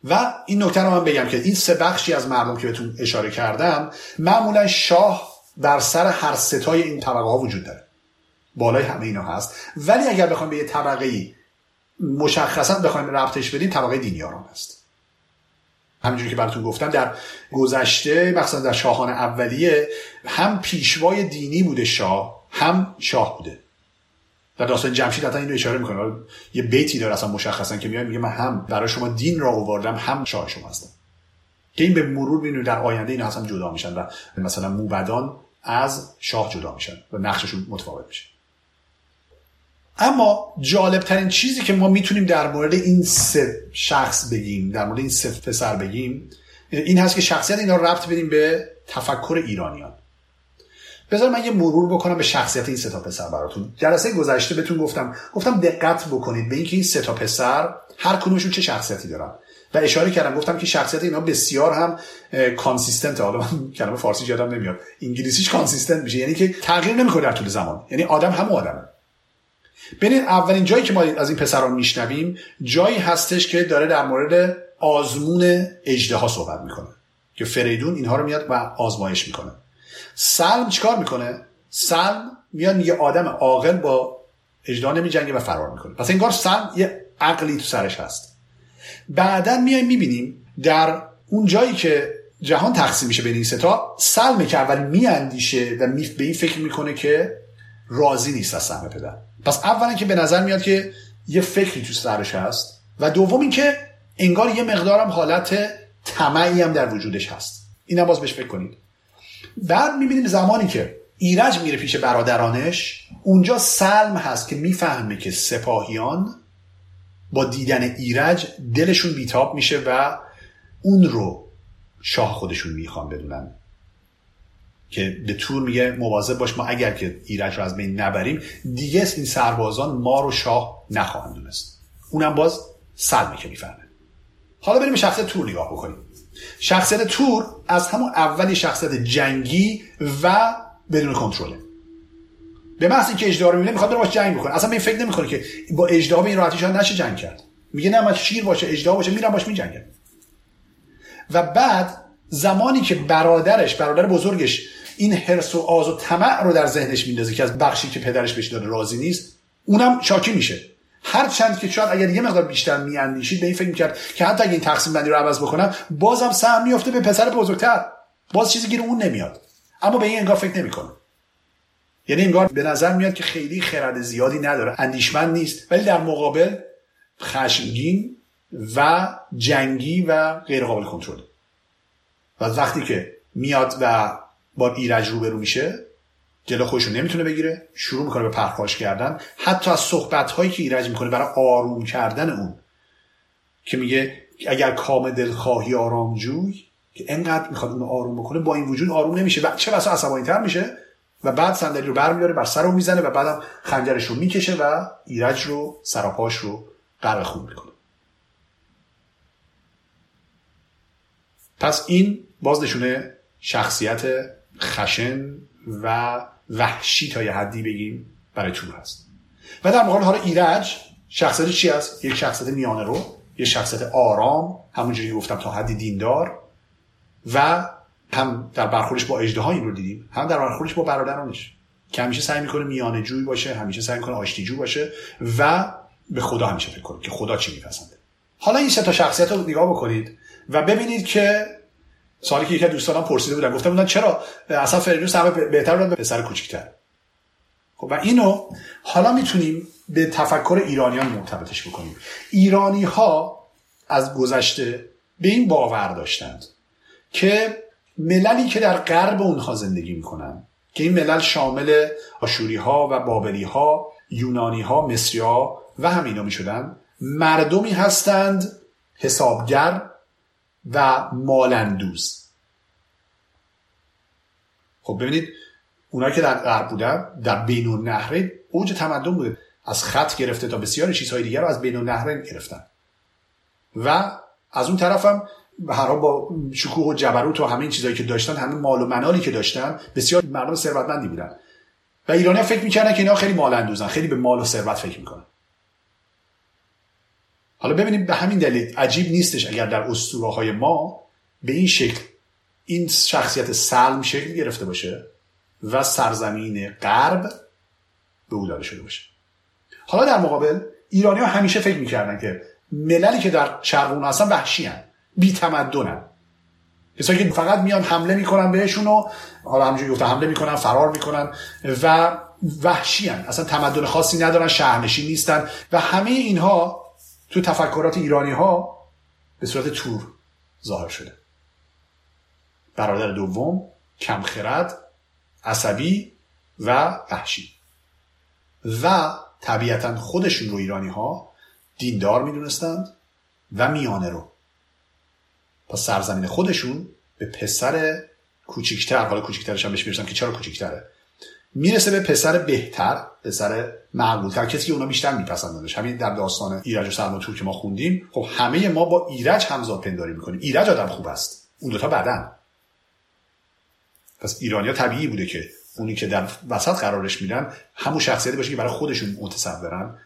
و این نکته رو من بگم که این سه بخشی از مردم که بهتون اشاره کردم معمولا شاه در سر هر ستای این طبقه ها وجود داره. بالای همه اینا هست. ولی اگر بخوایم به یه طبقه ای مشخصا بخوایم ربطش بدیم طبقه دینیاران هست. همینجوری که براتون گفتم در گذشته مثلا در شاهان اولیه هم پیشوای دینی بوده شاه هم شاه بوده. در داستان جمشید حتی اینو اشاره می‌کنه. یه بیتی داره اصلا مشخصا که میاد میگه من هم برای شما دین را آوردم هم شاه شما هستم. که این به مرور بینید در آینده این اصلا جدا میشن و مثلا موبدان از شاه جدا میشن و نقششون متفاوت میشه. اما جالب ترین چیزی که ما می‌تونیم در مورد این سه شخص بگیم در مورد این سه پسر بگیم این هست که شخصیت اینا ربط بدیم به تفکر ایرانیان. بذار من یه مرور بکنم به شخصیت این سه تا پسر براتون. جلسه گذشته بهتون گفتم گفتم دقت بکنید به اینکه این سه تا پسر هر کدومشون چه شخصیتی دارن. و اشاره کردم گفتم که شخصیت اینا بسیار هم consistent حالا من کلمه فارسی یادم نمیاد. انگلیسیش consistent میشه. یعنی که تغییر نمی‌کنه در طول زمان. یعنی آدم همون آدمه. ببینید اولین جایی که ما از این پسران میشنویم جایی هستش که داره در مورد آزمون اژدها صحبت می‌کنه که فریدون اینها رو میاد و آزمایش می‌کنه. سلم چیکار می‌کنه؟ سلم میاد یه آدم عاقل با اجدا نمیجنگه و فرار می‌کنه. پس انگار سلم یه عقلی تو سرش هست. بعدا میایم می‌بینیم در اون جایی که جهان تقسیم میشه بین این ستا سلمه که اول میاندیشه و میف به این فکر می‌کنه که راضی نیست از سهم پدر. پس اولا که به نظر میاد که یه فکری تو سرش هست و دوم اینکه انگار یه مقدارم حالت طمعی هم در وجودش هست. اینم باز بهش فکر کنید. بعد می‌بینیم زمانی که ایرج میره پیش برادرانش اونجا سلم هست که می‌فهمه که سپاهیان با دیدن ایرج دلشون بیتاب میشه و اون رو شاه خودشون می‌خوان بدونن. که به تور میگه مواظب باش ما اگر که ایرج رو از بین نبریم دیگه این سربازان ما رو شاه نخواهند دونست. اونم باز سلمه که می‌فهمه. حالا بریم شخصیت تور نگاه بکنیم. شخصیت تور از همون اولی شخصیت جنگی و بدون کنترله. به محض اینکه اجدها رو می‌بینه می‌خواد بره باش جنگ بکنه. اصلا به این فکر نمی‌کنه که با اجدها به این راحتی شاید نشه جنگ کرد. میگه نه من شیر باشه اجدها باشه میرم باش میجنگم و بعد زمانی که برادرش برادر بزرگش این حرس و آز و طمع رو در ذهنش میندازه که از بخشی که پدرش بهش داده راضی نیست اونم شاکی میشه. هر چند که شاید اگر یه مقدار بیشتر میاندیشید به این فکر می‌کرد که حتی اگه این تقسیم بندی رو عوض بکنم بازم سهم میفته به پسر بزرگتر. باز چیزی گیر اون نمیاد. اما به این انگار فکر نمی‌کنه. یعنی انگار به نظر میاد که خیلی خرد زیادی نداره. اندیشمند نیست. ولی در مقابل خشمگین و جنگی و غیر قابل کنترل. و وقتی که میاد و با ایرج روبرو میشه جلو خودش رو نمی‌تونه بگیره شروع می‌کنه به پرخاش کردن. حتی از صحبت هایی که ایرج می‌کنه برای آروم کردن اون که میگه اگر کام دلخواهی آرامجوی که انقدر می‌خواد اونو آروم بکنه با این وجود آروم نمیشه. و چه بسا عصبانی تر میشه و بعد صندلی رو برمیاره بر سر رو می‌زنه و بعدم خنجرش رو می‌کشه و ایرج رو سراپاش رو غرق خون می‌کنه. پس این باز نشونه شخصیت خشن و وحشی تا یه حدی بگیم برای تور هست. و در مقابل حالا ایرج شخصیت چی است یک شخصیت میانه رو یک شخصیت آرام همونجوری گفتم تا حدی دیندار و هم در برخوردش با اجده این رو دیدیم هم در برخوردش با برادرانش. که همیشه سعی می‌کنه میانه جوی باشه همیشه سعی می‌کنه آشتی جو باشه و به خدا همیشه فکر کنه که خدا چی میپسنده. حالا این سه تا شخصیت رو نگاه بکنید و ببینید که سوالی که یکی از دوستانم پرسیده بودن. گفتم بودن چرا اصلا فریدون همه بهتر بودن به پسر کوچیک‌تر؟ خب و اینو حالا می‌تونیم به تفکر ایرانیان مرتبطش بکنیم. ایرانی ها از گذشته به این باور داشتند که مللی که در غرب اونها زندگی می‌کنن که این ملل شامل آشوری ها و بابلی ها یونانی ها مصری ها و همینا می‌شدن مردمی هستند حسابگر و مالندوز خب ببینید اونا که در غرب بودن در بین النهرین اوج تمدن بوده. از خط گرفته تا بسیاری چیزهای دیگر رو از بین النهرین گرفتن. و از اون طرفم هر با شکوه و جبروت و همه این چیزهایی که داشتن همه مال و منالی که داشتن بسیار مردم ثروتمندی بودن. و ایرانی فکر می‌کردن که اینا خیلی مال اندوزن خیلی به مال و ثروت فکر می‌کنن. حالا ببینیم به همین دلیل عجیب نیستش اگر در اسطوره های ما به این شکل این شخصیت سلم شکل گرفته باشه و سرزمین غرب به او داده شده باشه حالا در مقابل ایرانی ها همیشه فکر می‌کردن که مللی که در شرق هستن وحشی هن. بی تمدنن کسایی که فقط میان حمله می‌کنن بهشون و حالا همونجوری گفتم حمله می‌کنن فرار می‌کنن و وحشی هن. اصلا تمدن خاصی ندارن شهرنشین نیستن و همه اینها تو تفکرات ایرانی ها به صورت تور ظاهر شده. برادر دوم کمخرد عصبی و وحشی. و طبیعتا خودشون رو ایرانی ها دیندار می‌دونستند و میانه رو. پس سرزمین خودشون به پسر کوچیکتر حالا کوچیکترش هم بهش می‌رسم که چرا کوچیکتره؟ می‌رسه به پسر بهتر پسر معقولتر کسی که اونا بیشتر میپسندنش همین در داستان ایرج و سلما تور که ما خوندیم. خب همه ما با ایرج همزاد پنداری می‌کنیم. ایرج آدم خوب است. اون دوتا بدن. پس ایرانیا طبیعی بوده که اونی که در وسط قرارش میدن همون شخصیتی باشه که برای خودشون متصورن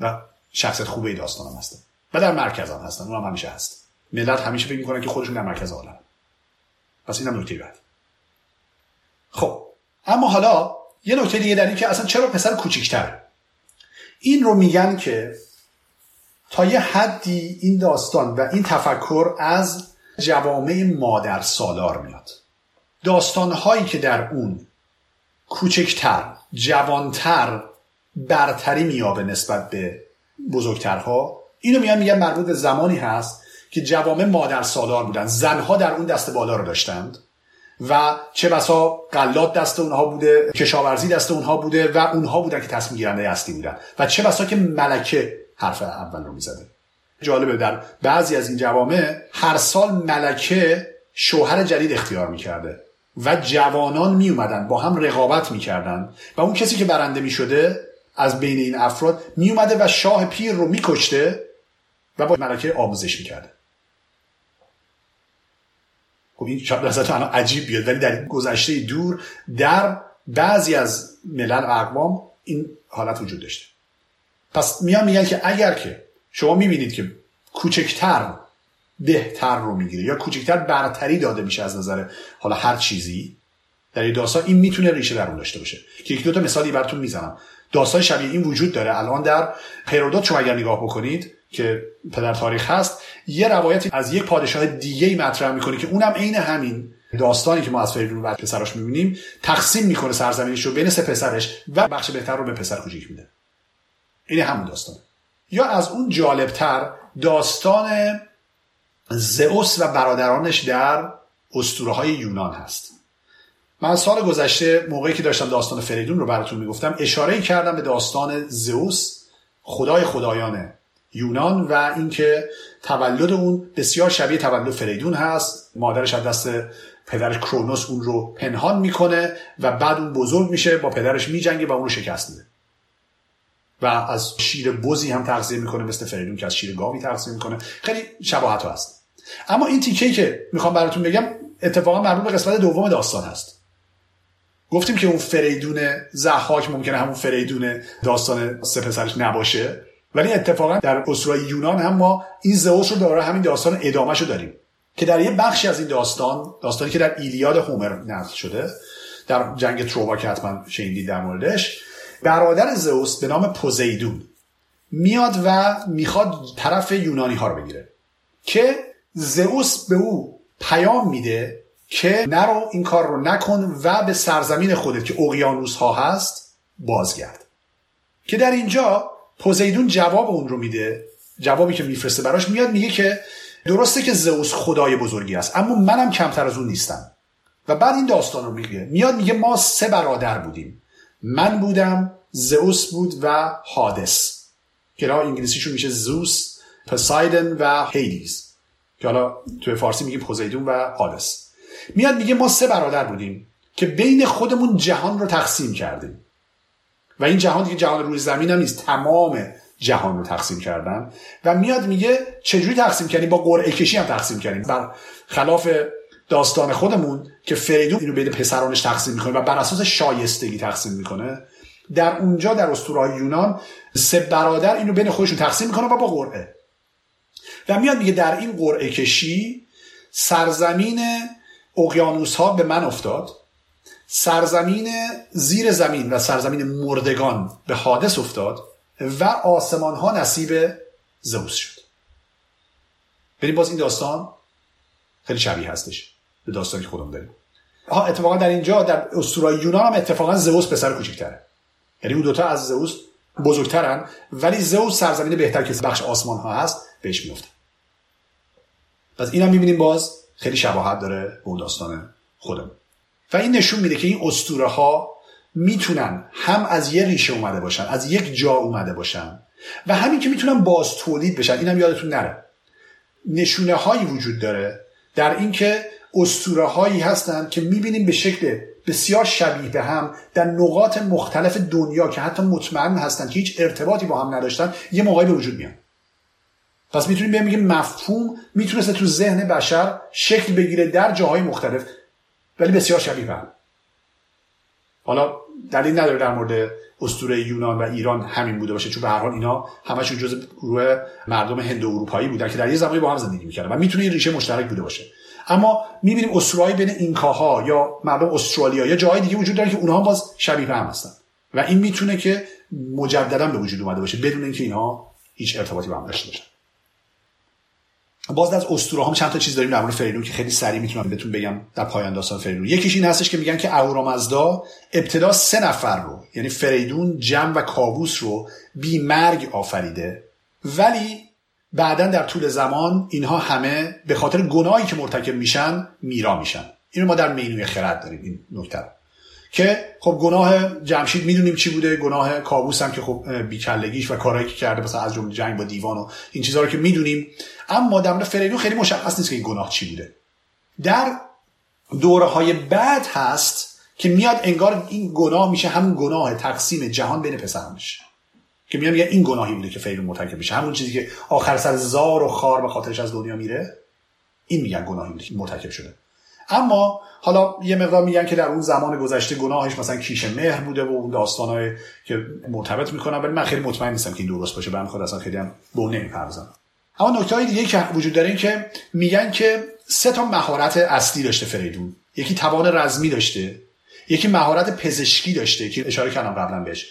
و شخصیت خوبه داستان هم هستن. و در مرکز هم هستن. اون هم همیشه هست. ملت همیشه فکر می‌کنن که خودشون در مرکز عالم. پس اینم نکته بعد. خب اما حالا یه نکته دیگه در این که اصلا چرا پسر کوچیکتر؟ این رو میگن که تا یه حدی این داستان و این تفکر از جوامع مادر سالار میاد. داستانهایی که در اون کوچکتر جوانتر برتری میابه نسبت به بزرگترها اینو میگن میگن مربوط به زمانی هست که جوامع مادر سالار بودن. زنها در اون دست بالا رو داشتند. و چه بسا قلات دست اونها بوده کشاورزی دست اونها بوده و اونها بودن که تصمیم گیرنده اصلی بودن. و چه بسا که ملکه حرف اول رو می‌زده. جالبه در بعضی از این جوامع هر سال ملکه شوهر جدید اختیار می‌کرده و جوانان می اومدن با هم رقابت می‌کردن و اون کسی که برنده می شده از بین این افراد می اومده و شاه پیر رو میکشته و با ملکه آموزش می‌کرده. خب این شاید نظرتون الان عجیب بیاد ولی در گذشته دور در بعضی از ملل و اقوام این حالت وجود داشته. پس میان میگن که اگر که شما می‌بینید که کوچکتر بهتر رو می‌گیره یا کوچکتر برتری داده میشه از نظر حالا هر چیزی در این داستان این می‌تونه ریشه در اون داشته باشه. که یک دو تا مثالی براتون می‌زنم. داستان شبیه این وجود داره. الان در هرودوت شما اگر نگاه بکنید که پدر تاریخ هست یه روایتی از یک پادشاه دیگه مطرح می‌کنه که اونم عین همین داستانی که ما از فریدون و پسراش می‌بینیم تقسیم می‌کنه سرزمینش رو بین سه پسرش و بخش بهتر رو به پسر کوچیک میده. این همون داستان یا از اون جالبتر داستان زئوس و برادرانش در اسطوره های یونان هست. من سال گذشته موقعی که داشتم داستان فریدون رو براتون می‌گفتم اشاره کردم به داستان زئوس خدای خدایان یونان و اینکه تولد اون بسیار شبیه تولد فریدون هست. مادرش از دست پدرش کرونوس اون رو پنهان می‌کنه و بعد اون بزرگ میشه با پدرش میجنگه و اون رو شکست میده. و از شیر بزی هم تغذیه می‌کنه مثل فریدون که از شیر گاوی تغذیه می‌کنه. خیلی شباهت هست. اما این تیکه که می‌خوام براتون بگم اتفاقا مربوط به قسمت دوم داستان هست. گفتیم که اون فریدون زحاک ممکنه همون فریدون داستان سه پسرش نباشه. ولی اتفاقا در اسطوره یونان هم ما این زئوس رو داره همین داستان ادامهش رو داریم که در یه بخشی از این داستان داستانی که در ایلیاد هومر نقل شده در جنگ تروبا که حتما شنیدید در موردش برادر زئوس به نام پوزیدون میاد و می‌خواد طرف یونانی ها رو بگیره که زئوس به او پیام میده که نرو این کار رو نکن و به سرزمین خودت که اقیانوس ها هست بازگرد. که در اینجا پوزیدون جواب اون رو میده جوابی که میفرسته براش میاد میگه که درسته که زئوس خدای بزرگی است اما منم کمتر از اون نیستم. و بعد این داستان رو میگه. میاد میگه ما سه برادر بودیم. من بودم زئوس بود و هادس که انگلیسیشون میشه زوس پسایدن و هیدیز. که حالا توی فارسی میگیم پوزیدون و هادس میاد میگه ما سه برادر بودیم که بین خودمون جهان رو تقسیم کردیم. و این جهان دیگه جهان روی زمین هم نیست. تمام جهان رو تقسیم کردن. و میاد میگه چجوری تقسیم کردیم؟ با قرعه کشی هم تقسیم کردیم. بر خلاف داستان خودمون که فریدون اینو بین پسرانش تقسیم می‌کنه و بر اساس شایستگی تقسیم می‌کنه در اونجا در اسطورهای یونان سه برادر اینو بین خودشون تقسیم می‌کنه و با قرعه. و میاد میگه در این قرعه کشی سرزمین اقیانوس ها به من افتاد. سرزمین زیر زمین و سرزمین مردگان به حادث افتاد و آسمان ها نصیب زئوس شد. بریم باز این داستان خیلی شبیه هستش به داستانی که خودم داریم. ها اتفاقا در اینجا در اسطورهای یونان هم اتفاقا زئوس پسر کوچکتره. یعنی اون دوتا از زئوس بزرگترن ولی زئوس سرزمین بهتر که بخش آسمان ها هست بهش میفته پس اینم می‌بینیم باز خیلی شباهت داره به اون داستان خودم و این نشون میده که این اسطوره ها می‌تونن هم از یه ریشه اومده باشن از یک جا اومده باشن و همین که می‌تونن باز تولید بشن. اینم یادتون نره. نشونه هایی وجود داره در اینکه اسطوره هایی هستن که می‌بینیم به شکل بسیار شبیه به هم در نقاط مختلف دنیا که حتی مطمئن هستن که هیچ ارتباطی با هم نداشتن یه موقعی به وجود میان پس می‌تونیم بگیم مفهوم می‌تونسته تو ذهن بشر شکل بگیره در جاهای مختلف. ولی بسیار شبیه هم. حالا دلیل نداره در مورد اسطوره یونان و ایران همین بوده باشه چون به هر حال اینا همشون جزء گروه مردم هند و اروپایی بودن که در یه زمانی با هم زندگی می‌کردن و می‌تونه این ریشه مشترک بوده باشه. اما می‌بینیم اسطوره‌ای بین اینکاها یا مردم استرالیا یا جاهای دیگه وجود داره که اونها باز شبیه هم هستن. و این می‌تونه که مجددا به وجود اومده باشه بدون اینکه اینها هیچ ارتباطی با هم داشته باشن. باز از اسطوره هم چند تا چیز داریم در مورد فریدون که خیلی سریع می‌تونم بهتون بگم در پایان داستان فریدون. یکیش این هستش که میگن که اهورامزدا ابتدا سه نفر رو یعنی فریدون جم و کابوس رو بی مرگ آفریده. ولی بعدا در طول زمان اینها همه به خاطر گناهی که مرتکب میشن میرا میشن. اینو ما در مینوی خرد داریم این نکته که خب گناه جمشید می‌دونیم چی بوده گناه کابوس هم که خب بیکلگیش و کارهایی که کرده مثلا از جمله جنگ با دیوان و این چیزها رو که می‌دونیم. اما در مورد خیلی مشخص نیست که این گناه چی بوده. در دوره های بعد هست که میاد انگار این گناه میشه همون گناه تقسیم جهان بین پسرانش که میاد این گناهی بوده که فریدون مرتکب میشه. همون چیزی که آخر سر زار و خار به خاطرش از دنیا میره این میگن گناهی بوده که مرتکب شده. اما حالا یه مقدار میگن که در اون زمان گذشته گناهش مثلا کیش مهر بوده و اون داستانهای که مرتبط می‌کنن ولی من خیلی مطمئن نیستم که این درست باشه. برم خود اصلا خیلی هم به اون نمی‌پردازم. اما نکته دیگه که وجود داره این که میگن که سه تا مهارت اصلی داشته فریدون. یکی توان رزمی داشته یکی مهارت پزشکی داشته که اشاره کردم قبلا بهش.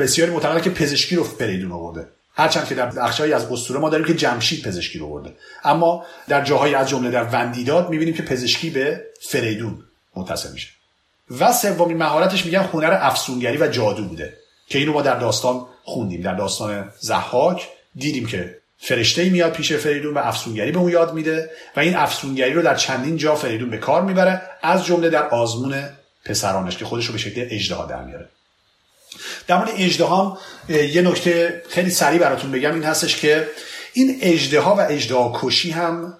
بسیاری معتقدن که پزشکی رو فریدون آورده. هرچند که در بخشهایی از اسطوره ما داریم که جمشید پزشکی رو برده. اما در جاهایی از جمله در وندیداد می‌بینیم که پزشکی به فریدون متصل میشه. و سومین مهارتش میگن هنر افسونگری و جادو بوده که اینو ما در داستان خوندیم. در داستان زحاک دیدیم که فرشته میاد پیش فریدون و افسونگری به اون یاد میده و این افسونگری رو در چندین جا فریدون به کار می‌بره از جمله در آزمون پسرانش که خودش رو به شکل اجدها در میاره. در مورد اجده یه نکته خیلی سریع براتون بگم این هستش که این اجده ها و اجده کشی هم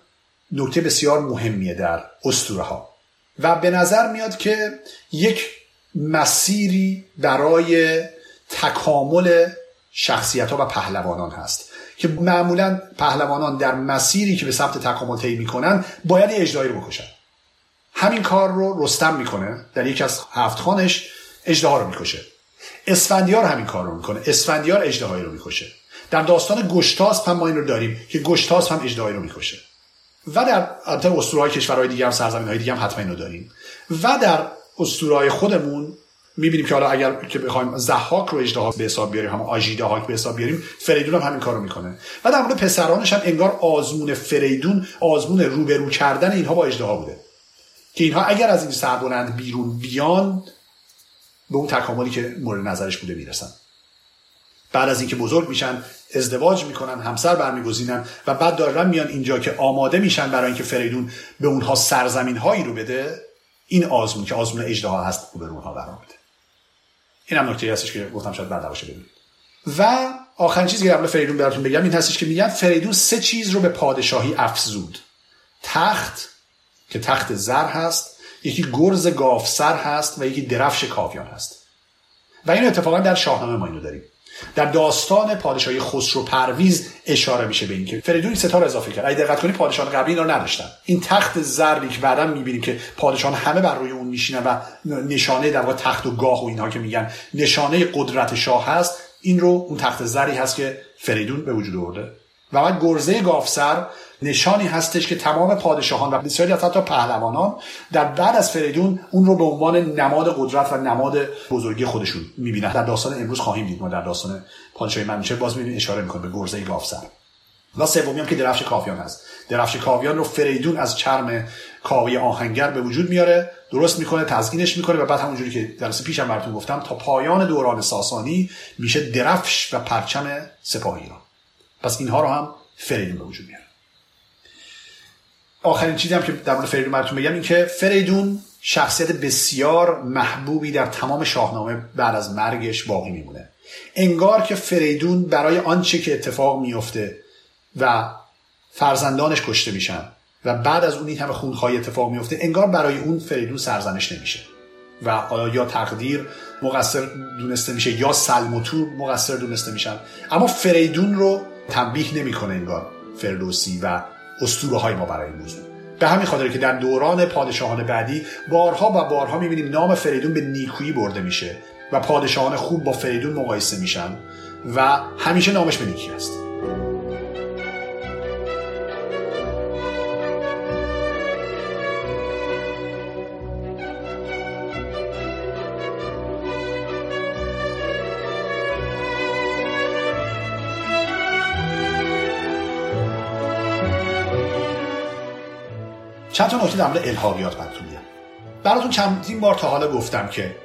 نکته بسیار مهمیه در اسطوره ها و به نظر میاد که یک مسیری برای تکامل شخصیت ها و پهلوانان هست که معمولا پهلوانان در مسیری که به سمت تکامل طی می‌کنن باید اجدایی رو بکشن. همین کار رو رستم می‌کنه. در یکی از هفت خانش اجده رو می‌کشه. اسفندیار همین کار رو می‌کنه. اسفندیار اجدهایی رو می‌کشه. در داستان گشتاسپ هم ما این رو داریم که گشتاسپ هم اجدهایی رو می‌کشه. و در البته اسطورهای کشورهای دیگه هم سرزمین های دیگه هم حتما اینو داریم. و در اسطورهای خودمون می‌بینیم که حالا اگر که بخوایم زحاک رو اجده به حساب بیاریم هم آژیده هاک به حساب بیاریم فریدون هم همین کارو می‌کنه. و در مورد پسرانش هم انگار آزمون فریدون آزمون روبرو کردن اینها با اجده بوده. که اینها اگر از این سربلند بیرون بیان به اون تکاملی که مورد نظرش بوده می‌رسن. بعد از اینکه بزرگ میشن ازدواج می‌کنن همسر برمیگزینن و بعد دارن میان اینجا که آماده میشن برای اینکه فریدون به اونها سرزمین هایی رو بده این آزمون که آزمون اجدها هست رو به اونها قرار بده. این هم نکته هستش که گفتم شاید بعد باشه ببینید و آخرین چیزی که قبل فریدون براتون بگم این هستش که میگن فریدون سه چیز رو به پادشاهی افزود. تخت که تخت زر هست یکی گرز گافسر هست و یکی درفش کاویان هست. و این اتفاقا در شاهنامه ما اینو داریم. در داستان پادشاهی خسرو پرویز اشاره میشه به اینکه فریدون ستا رو اضافه کرد. اگه دقت کنید پادشاهان قبلی اینا رو نداشتن. این تخت زردی که بعدا می‌بینیم که پادشاهان همه بر روی اون میشینن و نشانه در واقع تخت و گاه و اینها که میگن نشانه قدرت شاه هست این رو اون تخت زری هست که فریدون به وجود آورده. و بعد گرزه گافسر نشانی هستش که تمام پادشاهان و بسیاری از حتی پهلوانان در بعد از فریدون اون رو به عنوان نماد قدرت و نماد بزرگی خودشون می‌بینن. در داستان امروز خواهیم دید. ما در داستان پادشاهی منوچهر باز می‌بینیم اشاره می‌کنه به گرزه گافسر و سومی هم که درفش کاویان هست. درفش کاویان رو فریدون از چرم کاوی آهنگر به وجود میاره درست می‌کنه تزیینش می‌کنه و بعد همونجوری که درس پیشم براتون گفتم تا پایان دوران ساسانی میشه درفش و پرچم سپاهی ایران پس اینها رو هم فریدون به وجود میاره. آخرین چیزی هم که در مورد فریدون براتون بگم این که فریدون شخصیت بسیار محبوبی در تمام شاهنامه بعد از مرگش باقی میمونه. انگار که فریدون برای آنچه که اتفاق میفته و فرزندانش کشته میشن و بعد از اون این همه خونخواهی اتفاق میفته انگار برای اون فریدون سرزنش نمیشه. و حالا یا تقدیر مقصر دونسته میشه یا سلم و تور مقصر دونسته میشن. اما فریدون رو تنبیه نمی‌کنه انگار فردوسی و اسطوره های ما برای این موضوع. به همین خاطر که در دوران پادشاهان بعدی بارها و بارها می‌بینیم نام فریدون به نیکویی برده میشه و پادشاهان خوب با فریدون مقایسه میشن و همیشه نامش به نیکی است. چند تا نکته در مورد الهاقیات براتون میگم براتون چندین بار تا حالا گفتم که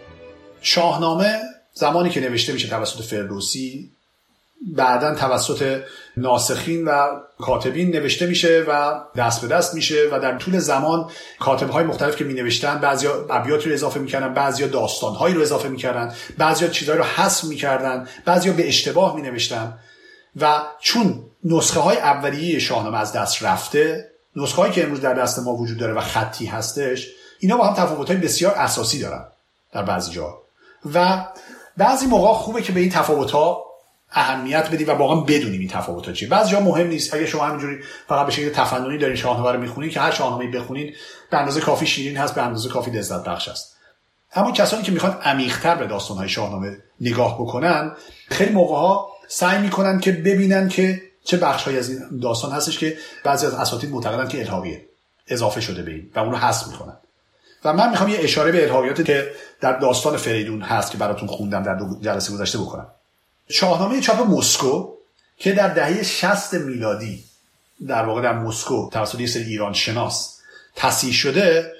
شاهنامه زمانی که نوشته میشه توسط فردوسی بعدا توسط ناسخین و کاتبین نوشته میشه و دست به دست میشه و در طول زمان کاتب های مختلف که می نوشتن بعضی ابیاتی رو اضافه می‌کردن بعضی داستان هایی رو اضافه می‌کردن بعضی چیزهایی رو حذف می‌کردن بعضی به اشتباه می نوشتن و چون نسخه های اولیه شاهنامه از دست رفته نسخه هایی که امروز در دست ما وجود داره و خطی هستش اینا با هم تفاوت های بسیار اساسی دارن در بعضی جا. و بعضی موقع خوبه که به این تفاوت ها اهمیت بدیم و واقعا بدونیم این تفاوت ها چیه. بعضی جا مهم نیست. اگه شما همینجوری فقط به شکل تفننی دارین شاهنامه رو می‌خونین که هر شاهنامه بخونین به اندازه کافی شیرین هست به اندازه کافی لذت بخش است اما کسانی که می‌خوان عمیق‌تر به داستان‌های شاهنامه نگاه بکنن خیلی موقع ها سعی می‌کنن که ببینن که چه بخشهایی از این داستان هستش که بعضی از اساتید معتقدن که الهاقیه اضافه شده به این و اون حذف می‌کنن. و من می‌خوام یه اشاره به الهاقیاتی که در داستان فریدون هست که براتون خوندم در دو جلسه گذشته بکنم. شاهنامه چاپ مسکو که در دهه 60 میلادی در واقع در مسکو توسط یه سری ایران شناس تصحیح شده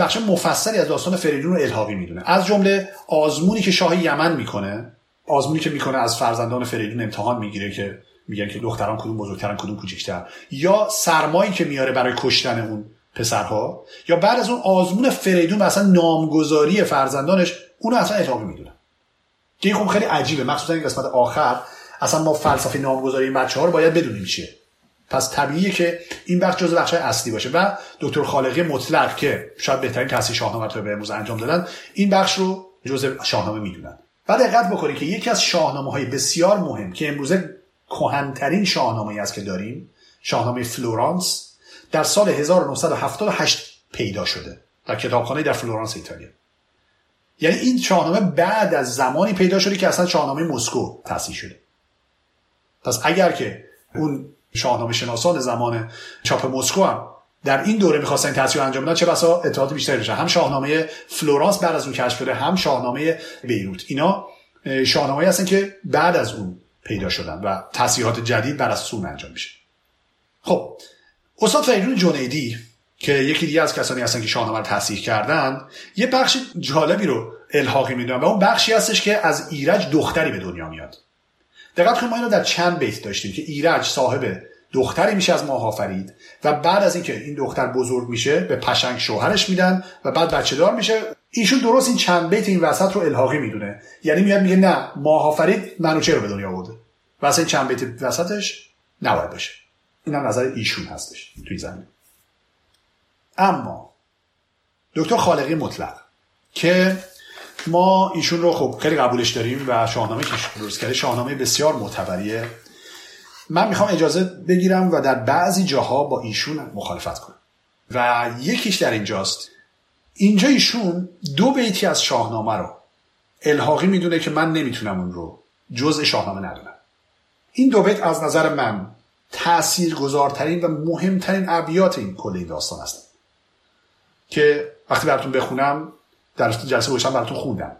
بخش مفصلی از داستان فریدون رو می‌دونه. از جمله آزمونی که شاه یمن می‌کنه آزمونی که می‌کنه از فرزندان فریدون امتحان می‌گیره که میگن که دختران کدوم بزرگترن کدوم کوچکتر. یا سرمایی که میاره برای کشتن اون پسرها یا بعد از اون آزمون فریدون و اصلا نامگذاری فرزندانش اونو اصلا اتاقی می‌دونن که خب خیلی عجیبه. مخصوصا این قسمت آخر اصلا ما فلسفه نامگذاری این بچه ها رو باید بدونیم چیه. پس طبیعیه که این بخش جزو بخش اصلی باشه. و دکتر خالقی مطلق که شاید بهترین تاثیر شاهنامه رو به امروز انجام دادن این بخش رو جزء شاهنامه می‌دونن. بعد دقت بکنید که یکی از شاهنامه های بسیار مهم که امروزه کهنترین شاهنامه است که داریم. شاهنامه فلورانس در سال 1978 پیدا شده در کتابخانه در فلورانس ایتالیا. یعنی این شاهنامه بعد از زمانی پیدا شده که اصلا شاهنامه مسکو تصحیح شده. پس اگر که اون شاهنامه شناسان زمان چاپ مسکو هم در این دوره می‌خواستن تصحیح انجام بدن چه بسا اطلاعات بیشتری بشه هم شاهنامه فلورانس بعد از اون کشف شده هم شاهنامه بیروت. اینا شاهنامه هستن که بعد از اون پیدا شدن و تاثیرات جدید بر اساس اون انجام میشه. خب استاد فریدون جنیدی که یکی دیگه از کسانی هستن که شاهنامه رو تصحیح کردن یه بخش جالبی رو الحاقی می‌دونن و اون بخشی هستش که از ایرج دختری به دنیا میاد. دقت کنید ما اینو در چند بیت داشتیم که ایرج صاحب دختری میشه از ماه آفرید و بعد از اینکه این دختر بزرگ میشه به پشنگ شوهرش میدن و بعد بچه دار میشه. ایشون درست این چند بیت این وسط رو الحاقی می‌دونه. یعنی میاد میگه نه ماه آفرید منوچه رو به دنیا آورده. واسه این چند بیت وسطش نباید باشه. این هم نظر ایشون هستش توی زمین. اما دکتر خالقی مطلق که ما ایشون رو خب خیلی قبولش داریم و شاهنامه که درست کرده شاهنامه بسیار معتبریه. من می‌خوام اجازه بگیرم و در بعضی جاها با ایشون مخالفت کنم. و یکیش در اینجاست. اینجا ایشون دو بیتی از شاهنامه رو الحاقی می‌دونه که من نمی‌تونم اون رو جزء شاهنامه ندونم. این دو بیت از نظر من تأثیر گذارترین و مهمترین ابیات این کل این داستان هستن که وقتی براتون بخونم در جلسه باشم براتون خوندم.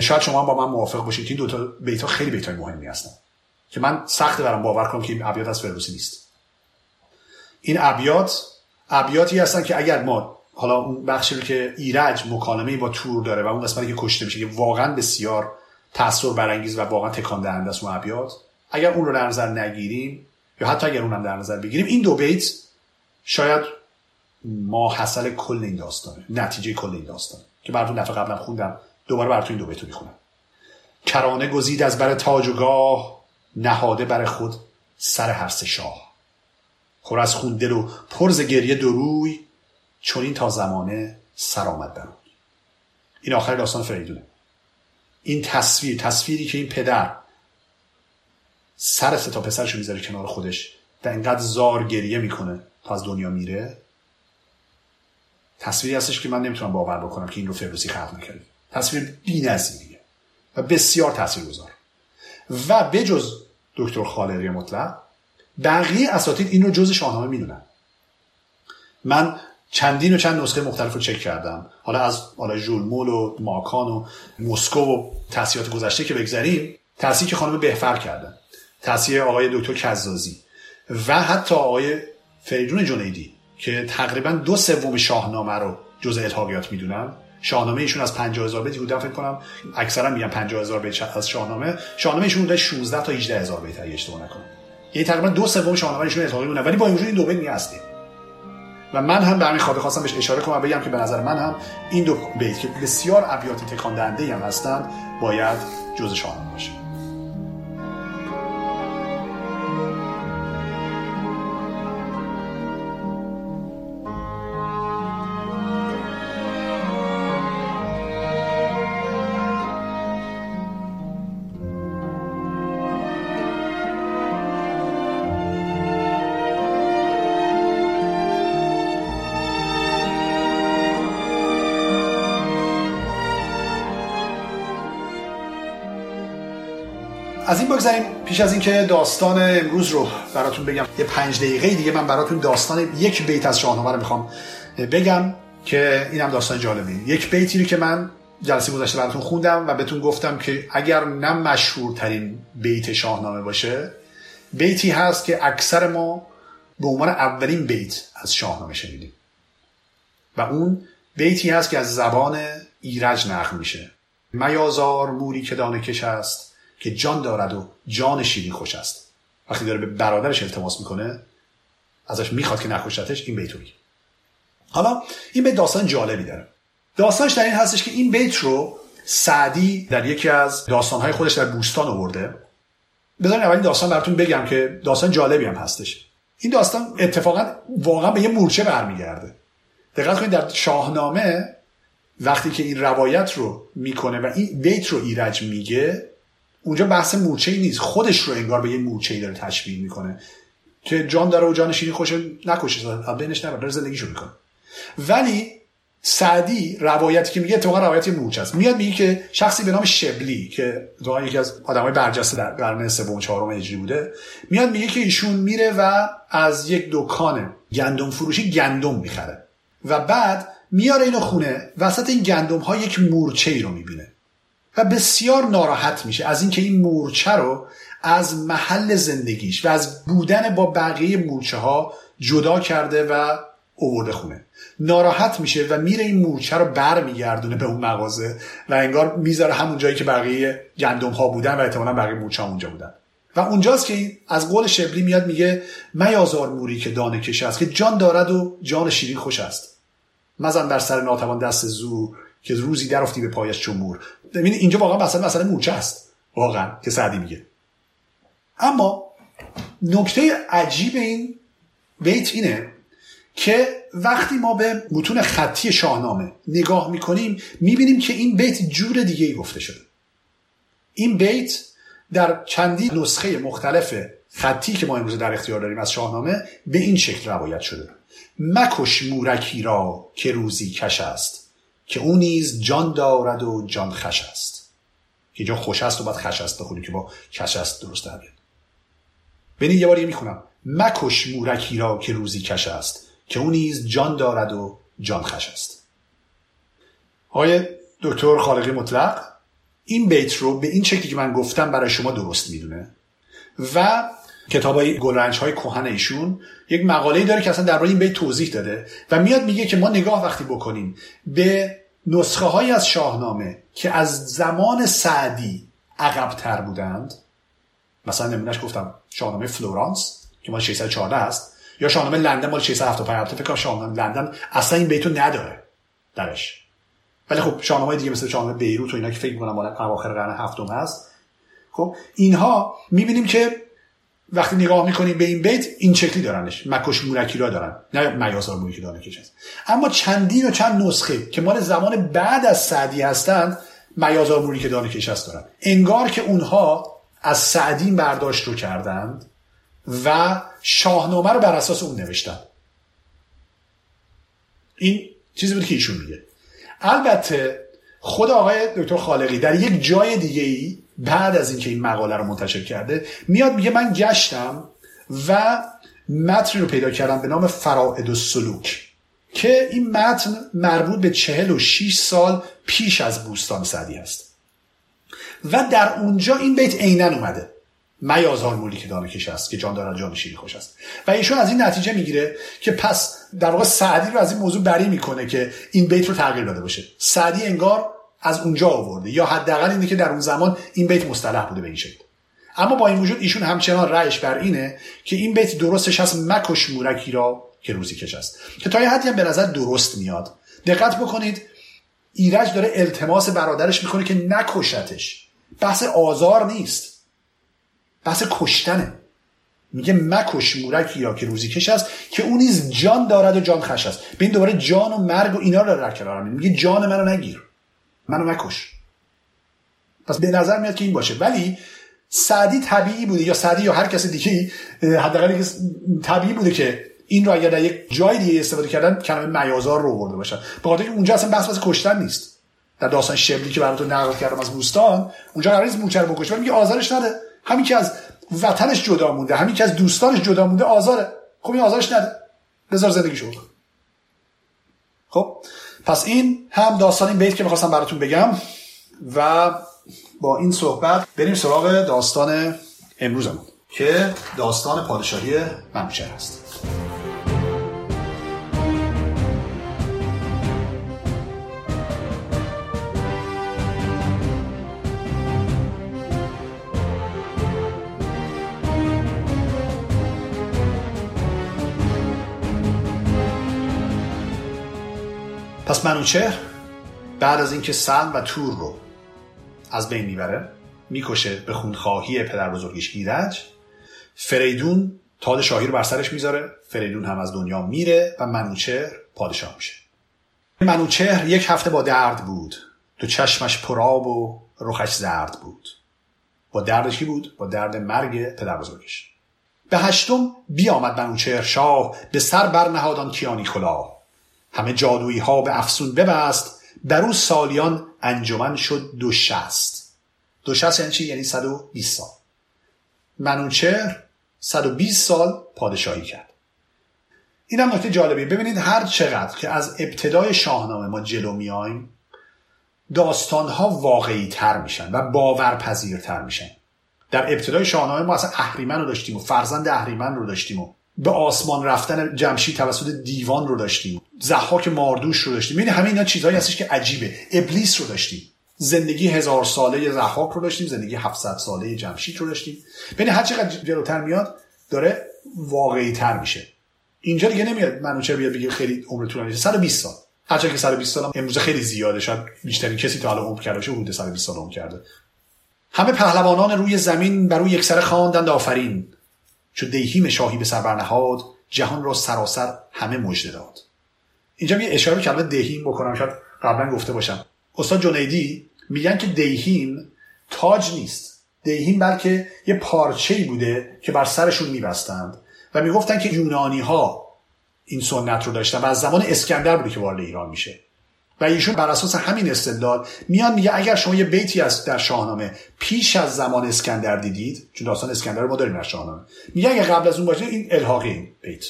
شاید شما با من موافق باشید که این دو تا بیت خیلی بیت مهمی هستن. که من سخت برام باور کنم که این ابیات از فردوسی نیست. این ابیات ابیاتی هستن که اگر ما حالا اون بخشی رو که ایرج مکالمه با تور داره و اون قسمتی که کشته میشه که واقعا بسیار تاثیر برانگیز و واقعا تکان دهنده است اون اگر اون رو در نظر نگیریم یا حتی اگر اونم در نظر بگیریم این دو بیت شاید ما حاصل کل این داستانه نتیجه کل این داستانه که براتون دفعه قبلا خوندم دوباره براتون این دو بیت رو می‌خونم. کرانه گزید از بر تاج و گاه نهاده بر خود سر هر شاه. خور از خون دل و پرز گریه دروی چون این تا زمانه سر آمد بر این آخر داستان فریدونه. این تصویر تصویری که این پدر سر تا پسرش می‌ذاره کنار خودش و انقدر زار گریه می‌کنه تا از دنیا میره تصویری هستش که من نمی‌تونم باور بکنم که این رو فردوسی خلق نکرده. تصویر بی‌نظیریه و بسیار تاثیرگذار. و بجز دکتر خالقی مطلق بقیه اساتید این رو جز شاهنامه می‌دونن. من چندین و چند نسخه مختلف رو چک کردم. حالا از حالا ژولمول و ماکان و مسکو و تاثیرات گذشته که بگذریم تاثیر که خانم بهفر کردن تاثیر آقای دکتر کزازی و حتی آقای فریدون جنیدی که تقریبا دو سوم شاهنامه رو جز الحاقیات می‌دونن. شاهنامه ایشون از 50000 بیت بودن فکر کنم اکثرا میگن 50000 بیت از شاهنامه. شاهنامه ایشون بوده 16 تا 18000 بیت اگه اشتباه نکنم. یعنی تقریبا دو سوم شاهنامه ایشون الحاقی بودن. ولی با وجود این دو بیت نیستیم. و من هم به همین خاطر خواستم بهش اشاره کنم بگم که به نظر من هم این دو بیت که بسیار ابیات تکان دهنده هم هستند باید جزء شاهنامه باشه. از این بگذاریم پیش از اینکه داستان امروز رو براتون بگم. یه پنج دقیقه دیگه من براتون داستان یک بیت از شاهنامه رو می‌خوام بگم که اینم داستان جالبی یک بیتی رو که من جلسه گذشته براتون خوندم و بهتون گفتم که اگر نه مشهورترین بیت شاهنامه باشه بیتی هست که اکثر ما به عنوان اولین بیت از شاهنامه شنیدیم. و اون بیتی هست که از زبان ایرج نقل میشه. میازار موری که دانه کش است که جان دارد و جان شیرین خوش است. وقتی داره به برادرش التماس می‌کنه ازش می‌خواد که نکشتش این بیت رو حالا این بیت داستان جالبی داره. داستانش در این هستش که این بیت رو سعدی در یکی از داستانهای خودش در بوستان آورده. بذارین اول این داستان براتون بگم که داستان جالبی هم هستش. این داستان اتفاقا واقعا به یه مورچه برمیگرده. دقت کنید در شاهنامه وقتی که این روایت رو می‌کنه و این بیت رو ایرج میگه اونجا بحث مورچه ای نیست. خودش رو انگار به یه مورچه ای داره تشبیه می‌کنه. که جان داره و جان شیرین خوش نکشه بینش نبر داره زندگیشو می‌کنه. ولی سعدی روایتی که میگه اتفاقا روایتی مورچه است. میاد میگه که شخصی به نام شبلی که اتفاقا یکی از آدمای برجسته در قرن سوم چهارم هجری بوده میاد میگه که ایشون میره و از یک دکان گندم فروشی گندم می‌خره. و بعد میاره اینو خونه وسط این گندم ها یک مورچه ای رو می‌بینه. و بسیار ناراحت میشه از اینکه این مورچه رو از محل زندگیش و از بودن با بقیه مورچه ها جدا کرده و اوورده خونه. ناراحت میشه و میره این مورچه رو بر میگردونه به اون مغازه و انگار می‌ذاره همون جایی که بقیه گندم ها بودن و احتمالا بقیه مورچه ها اونجا بودن. و اونجاست که از قول شبلی میاد میگه میازار موری که دانه کش است که جان دارد و جان شیرین خوش است. مزن بر سر ناتوان دست زور که روزی درفتی به پایش چون مور. اینجا واقعا مثلا مثلا مورچه است واقعا که سعدی میگه. اما نکته عجیب این بیت اینه که وقتی ما به متون خطی شاهنامه نگاه می‌کنیم می‌بینیم که این بیت جور دیگه ای گفته شده. این بیت در چندی نسخه مختلف خطی که ما امروز در اختیار داریم از شاهنامه به این شکل روایت شده. مکش مورکی را که روزی کش است. که او نیز جان دارد و جان خش است. که جان خوش است و باید خش است بخونیم که با کش است درست در بیاد ببینید یه بار می‌خونم. مکش مورکی را که روزی کش است که او نیز جان دارد و جان خش است. آقای دکتر خالقی مطلق این بیت رو به این شکلی که من گفتم برای شما درست می‌دونه و کتاب های گلرنج های کوهن ایشون یک مقاله داره که اصلا درباره این بیت توضیح داده و میاد میگه که ما نگاه وقتی بکنیم به نسخه های از شاهنامه که از زمان سعدی عقبتر بودند مثلا نمونهش گفتم شاهنامه فلورانس که مال 614 است یا شاهنامه لندن مال 675 البته فکر شاهنامه لندن اصلا این بیتو نداره درش. ولی خب شاهنامه دیگه مثل شاهنامه بیروت و اینا که فکر می‌کنم مال اواخر قرن هفتم هست. خب اینها می‌بینیم که وقتی نگاه می‌کنیم به این بیت این شکلی دارنش. مکش مورکی را دارن. نه میازار مورکی دانه کش هست اما چندین و چند نسخه که مال زمان بعد از سعدی هستند میازار مورکی دانه کش هست دارن. انگار که اونها از سعدی برداشت رو کردند و شاهنامه رو بر اساس اون نوشتن. این چیزی بود که ایشون میگه. البته خود آقای دکتر خالقی در یک جای دیگه ای بعد از اینکه این مقاله رو منتشر کرده میاد میگه من گشتم و متنی رو پیدا کردم به نام فرائد و سلوک که این متن مربوط به چهل و شیش سال پیش از بوستان سعدی است و در اونجا این بیت عینا اومده. میازار مولی که دانه کش است که جان دارد جان شیری خوش است. و ایشون از این نتیجه می‌گیره که پس در واقع سعدی رو از این موضوع بری می‌کنه که این بیت رو تغییر داده باشه. سعدی انگار از اونجا آورده. یا حداقل اینه که در اون زمان این بیت مصطلح بوده به این شکل. اما با این وجود ایشون همچنان رأیش بر اینه که این بیت درستش هست مکش مورکی را که روزی کش است. که تا یه حدی هم به نظر درست میاد. دقت بکنید ایرج داره التماس برادرش می‌کنه که نکشتش. بحث آزار نیست. بحث کشتنه. میگه مکش مورکی را که روزی کش است که اون نیز جان دارد و جان خش است. به این دوباره جان و مرگ و اینا رو در کنار میگه جان منو نگیر. منو نکش. پس به نظر میاد که این باشه. ولی سعدی طبیعی بوده یا سعدی یا هر کس دیگه حداقل طبیعی بوده که این رو اگر در یک جای دیگه استفاده کردن کلمه میازار رو آورده باشن. به خاطر اونجا اصلا بحث واسه کشتن نیست. در داستان شبلی که براتون نقل کردم از بوستان اونجا قرار نیست موچه رو بکشه میگه آزارش نده. همین که از وطنش جدا مونده همین که از دوستانش جدا مونده آزاره. خب این آزارش نده. بذار زندگی شد خب؟ پس این هم داستان این بیت که می‌خواستم براتون بگم و با این صحبت بریم سراغ داستان امروزمون که داستان پادشاهی منوچهر است پس منوچهر بعد از اینکه سلم و تور رو از بین می‌بره می‌کشه به خونخواهی پدر بزرگیش ایرج. فریدون تاج شاهی رو بر سرش می‌ذاره. فریدون هم از دنیا میره و منوچهر پادشاه میشه. منوچهر یک هفته با درد بود. تو چشمش پراب و رخش زرد بود. با دردش کی بود؟ با درد مرگ پدر بزرگش. به هشتم بیامد منوچهر شاه به سر برنهادان کیانی کلاه. همه جادویی ها به افسون ببست بر او سالیان انجمن شد دو شست دو شست یعنی چی؟ یعنی 120 سال. منوچهر 120 سال پادشاهی کرد. این هم نکته جالبی. ببینید هر چقدر که از ابتدای شاهنامه ما جلو میایم داستانها واقعی تر میشن و باورپذیرتر میشن. در ابتدای شاهنامه ما اصلا اهریمن رو داشتیم و فرزند اهریمن رو داشتیم و به آسمان رفتن جمشید توسط دیوان رو داشتیم. زحاک ماردوش رو داشتیم. یعنی همه اینا چیزهایی هستش که عجیبه. ابلیس رو داشتیم. زندگی هزار ساله زحاک رو داشتیم. زندگی 700 ساله جمشید رو داشتیم. ببین هر چقدر جلوتر میاد داره واقعی تر میشه. اینجا دیگه نمیاد منوچهر بیاد بگه خیلی عمر طولانی 120 سال. هرچند که 120 سال امروز خیلی زیاده. شاید بیشترین کسی تا حالا عمر کرده باشه حدود 120 سال عمر کرده. همه پهلوانان روی زمین بر او یکسره خواندند آفرین. چو دیهیم شاهی به سر برنهاد جهان را سراسر همه مژده داد. اینجا یه اشاره کلمه دهیم بکنم شاید قبلا گفته باشم. استاد جنیدی میگن که دیهیم تاج نیست. دیهیم بلکه یه پارچه بوده که بر سرشون میبستند و می‌گفتن که یونانی ها این سنت رو داشتن و از زمان اسکندر بوده که وارد ایران میشه. و ایشون بر اساس همین استدلال میان میگه اگر شما یه بیتی از در شاهنامه پیش از زمان اسکندر دیدید چون داستان اسکندر رو ما داریم در شاهنامه میگه اگر قبل از اون باشه این الحاقی این بیت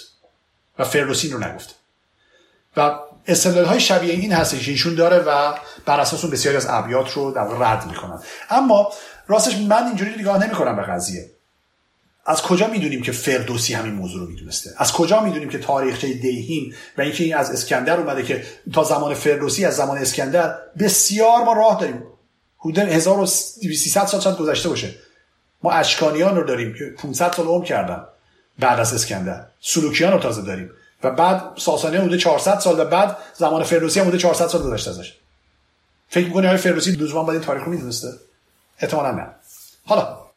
و فردوسی رو نگفته. و استدلال های شبیه این هستش که ایشون داره و بر اساس اون بسیاری از ابیات رو در رد می‌کنن. اما راستش من اینجوری نگاه نمی‌کنم به قضیه. از کجا می‌دونیم که فردوسی همین موضوع رو می‌دونسته؟ از کجا می‌دونیم که تاریخچه دیهیم و اینکه این از اسکندر اومده که تا زمان فردوسی از زمان اسکندر بسیار ما راه داریم. حدود 1300 سال گذشته باشه. ما اشکانیان رو داریم که 500 سال عمر کردن بعد از اسکندر. سلوکیان رو تازه داریم. و بعد ساسانیان حدود 400 سال و بعد زمان فردوسی هم حدود 400 سال گذشته ازش. فکر می‌کنی آقای فردوسی لزوما باید این تاریخ رو می‌دونسته؟ احتمالاً نه. حالا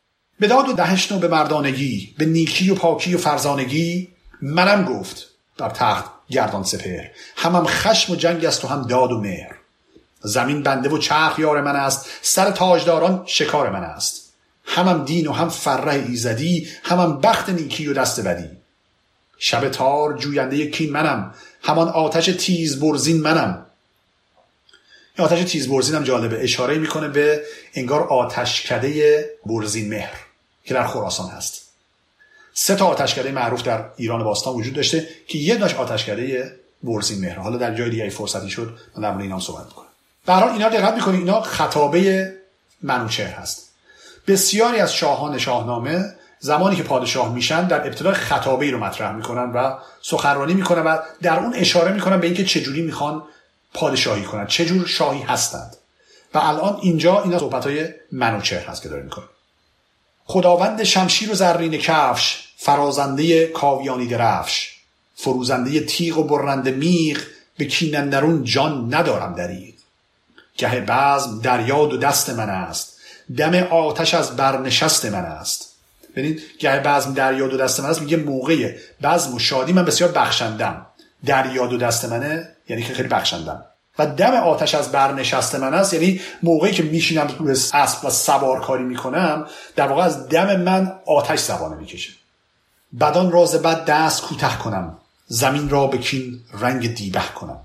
به داد و دهشت و به مردانگی به نیکی و پاکی و فرزانگی منم گفت در تخت گردان سپر همم خشم و جنگ است و هم داد و مهر. زمین بنده و چرخ یار من است سر تاجداران شکار من است. همم دین و هم فره ایزدی همم بخت نیکی و دست بدی. شب تار جوینده کین منم همان آتش تیز برزین منم. این آتش تیز برزین هم جالبه اشاره می‌کنه به انگار آتشکده برزین مهر. که در خراسان هست. سه تا آتشکده معروف در ایران باستان وجود داشته که یه داشت آتشکده برزین مهر حالا در جای دیگه فرصتی شد من در مورد اینا صحبت می‌کنم. به هر اینا دقت می‌کنید اینا خطابه منوچهر هست. بسیاری از شاهان شاهنامه زمانی که پادشاه میشن در ابتدا خطابه ای رو مطرح می‌کنن و سخنرانی می‌کنن و در اون اشاره می‌کنن به اینکه چجوری می‌خوان پادشاهی کنن چجور شاهی هستند. و الان اینجا اینا صحبت های منوچهر هست که داره می‌کنه. خداوند شمشیر و زرین کفش فرازنده کاویانی درفش. فروزنده تیغ و برنده میغ به کینندرون جان ندارم دریغ. گه بزم در یاد و دست من است دم آتش از برنشست من است. ببینید گه بزم در یاد و دست من است میگه موقع بزم و شادی من بسیار بخشندم. در یاد و دست منه یعنی که خیلی بخشندم. دم آتش از برنشست من است. یعنی موقعی که میشینم روی اسب و سوار کاری می‌کنم در واقع از دم من آتش زبانه می‌کشه. بدان راز بد دست کوته کنم زمین را به کین رنگ دیبه کنم.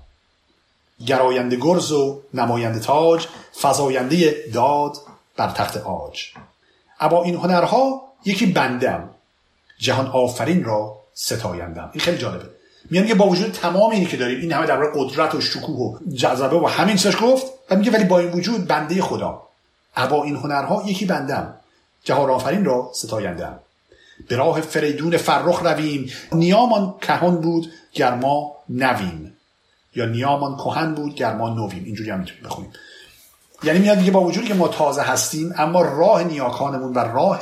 گراینده گرز و نماینده تاج فضاینده داد بر تخت آج اما این هنرها یکی بندم. جهان آفرین را ستایندم. این خیلی جالبه. میگن که با وجود تمام اینی که داریم این همه در قدرت و شکوه و جذبه و همین چیزاش گفت و میگه ولی با این وجود بنده خدا. ابا این هنرها یکی بندم. جهان آفرین را ستایندم. به راه فریدون فرخ رویم. نیامان کهان بود گرما نویم. یا نیامان کهن بود گرما نویم. اینجوری هم می‌تونیم بخونیم. یعنی میاد دیگه با وجودی که ما تازه هستیم اما راه نیاکانمون و راه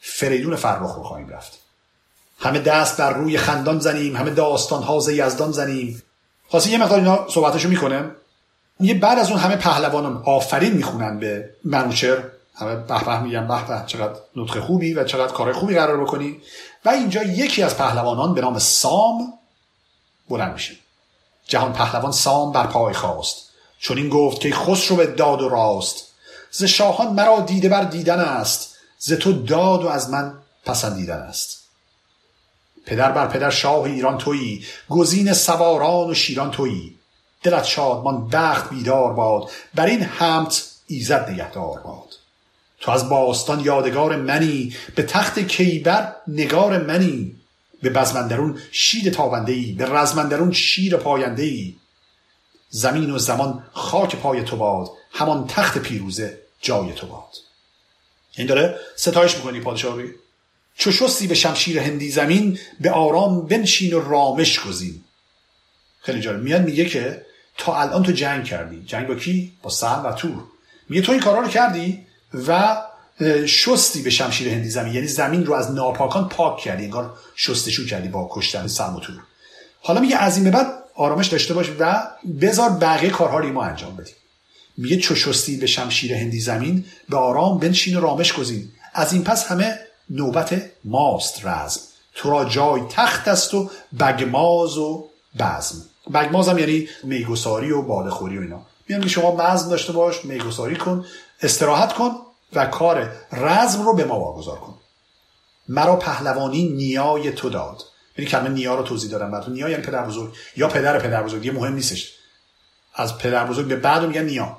فریدون فرخ رو خواهیم رفت. همه دست بر روی خندان زنیم همه داستان ها یزدان زنیم. خواستی یه مقدار اینا صحبتشو می‌کنه یه بعد از اون همه پهلوانان آفرین می‌خونن به منوچر همه به به میگن به به چقدر نطق خوبی و چقدر کار خوبی قرار بکنی. و اینجا یکی از پهلوانان به نام سام بلند میشه. جهان پهلوان سام بر پای خواست چون این گفت که خسرو به داد و راست. ز شاهان مرا دیده بر دیدن است. ز تو داد و از من پسندیدن است. پدر بر پدر شاه ایران تویی گزین سواران و شیران تویی. دلت شادمان بخت بیدار باد بر این همت ایزد نگهدار باد. تو از باستان یادگار منی به تخت کیبر نگار منی. به بزمندرون شید تابنده ای به رزمندرون شیر پاینده ای زمین و زمان خاک پای تو باد همان تخت پیروزه جای تو باد. این داره ستایش می‌کنی پادشاهی؟ چو شستی به شمشیر هندی زمین به آرام بنشین و رامش گزین. خیلی جالب. میاد میگه که تا الان تو جنگ کردی. جنگ با کی؟ با سهم و تور. میگه تو این کارا رو کردی و شستی به شمشیر هندی زمین. یعنی زمین رو از ناپاکان پاک کردی. انگار شستشو کردی با کشتن سهم و تور. حالا میگه از این به بعد آرامش داشته باش و بذار بقیه کارها رو ما انجام بدیم. میگه چو شستی به شمشیر هندی زمین به آرام بنشین و رامش گزین. از این پس همه نوبت ماست رزم. تو را جای تخت است و بگماز و بزم. بگماز هم یعنی میگساری و بالخوری و اینا. میگن شما مزم داشته باش میگساری کن استراحت کن و کار رزم رو به ما واگذار کن. مرا پهلوانی نیای تو داد. یعنی کلمه نیا رو توضیح دادم براتون. نیا یعنی پدر بزرگ یا پدر پدر بزرگ. یه مهم نیستش. از پدر بزرگ به بعد میگن نیا.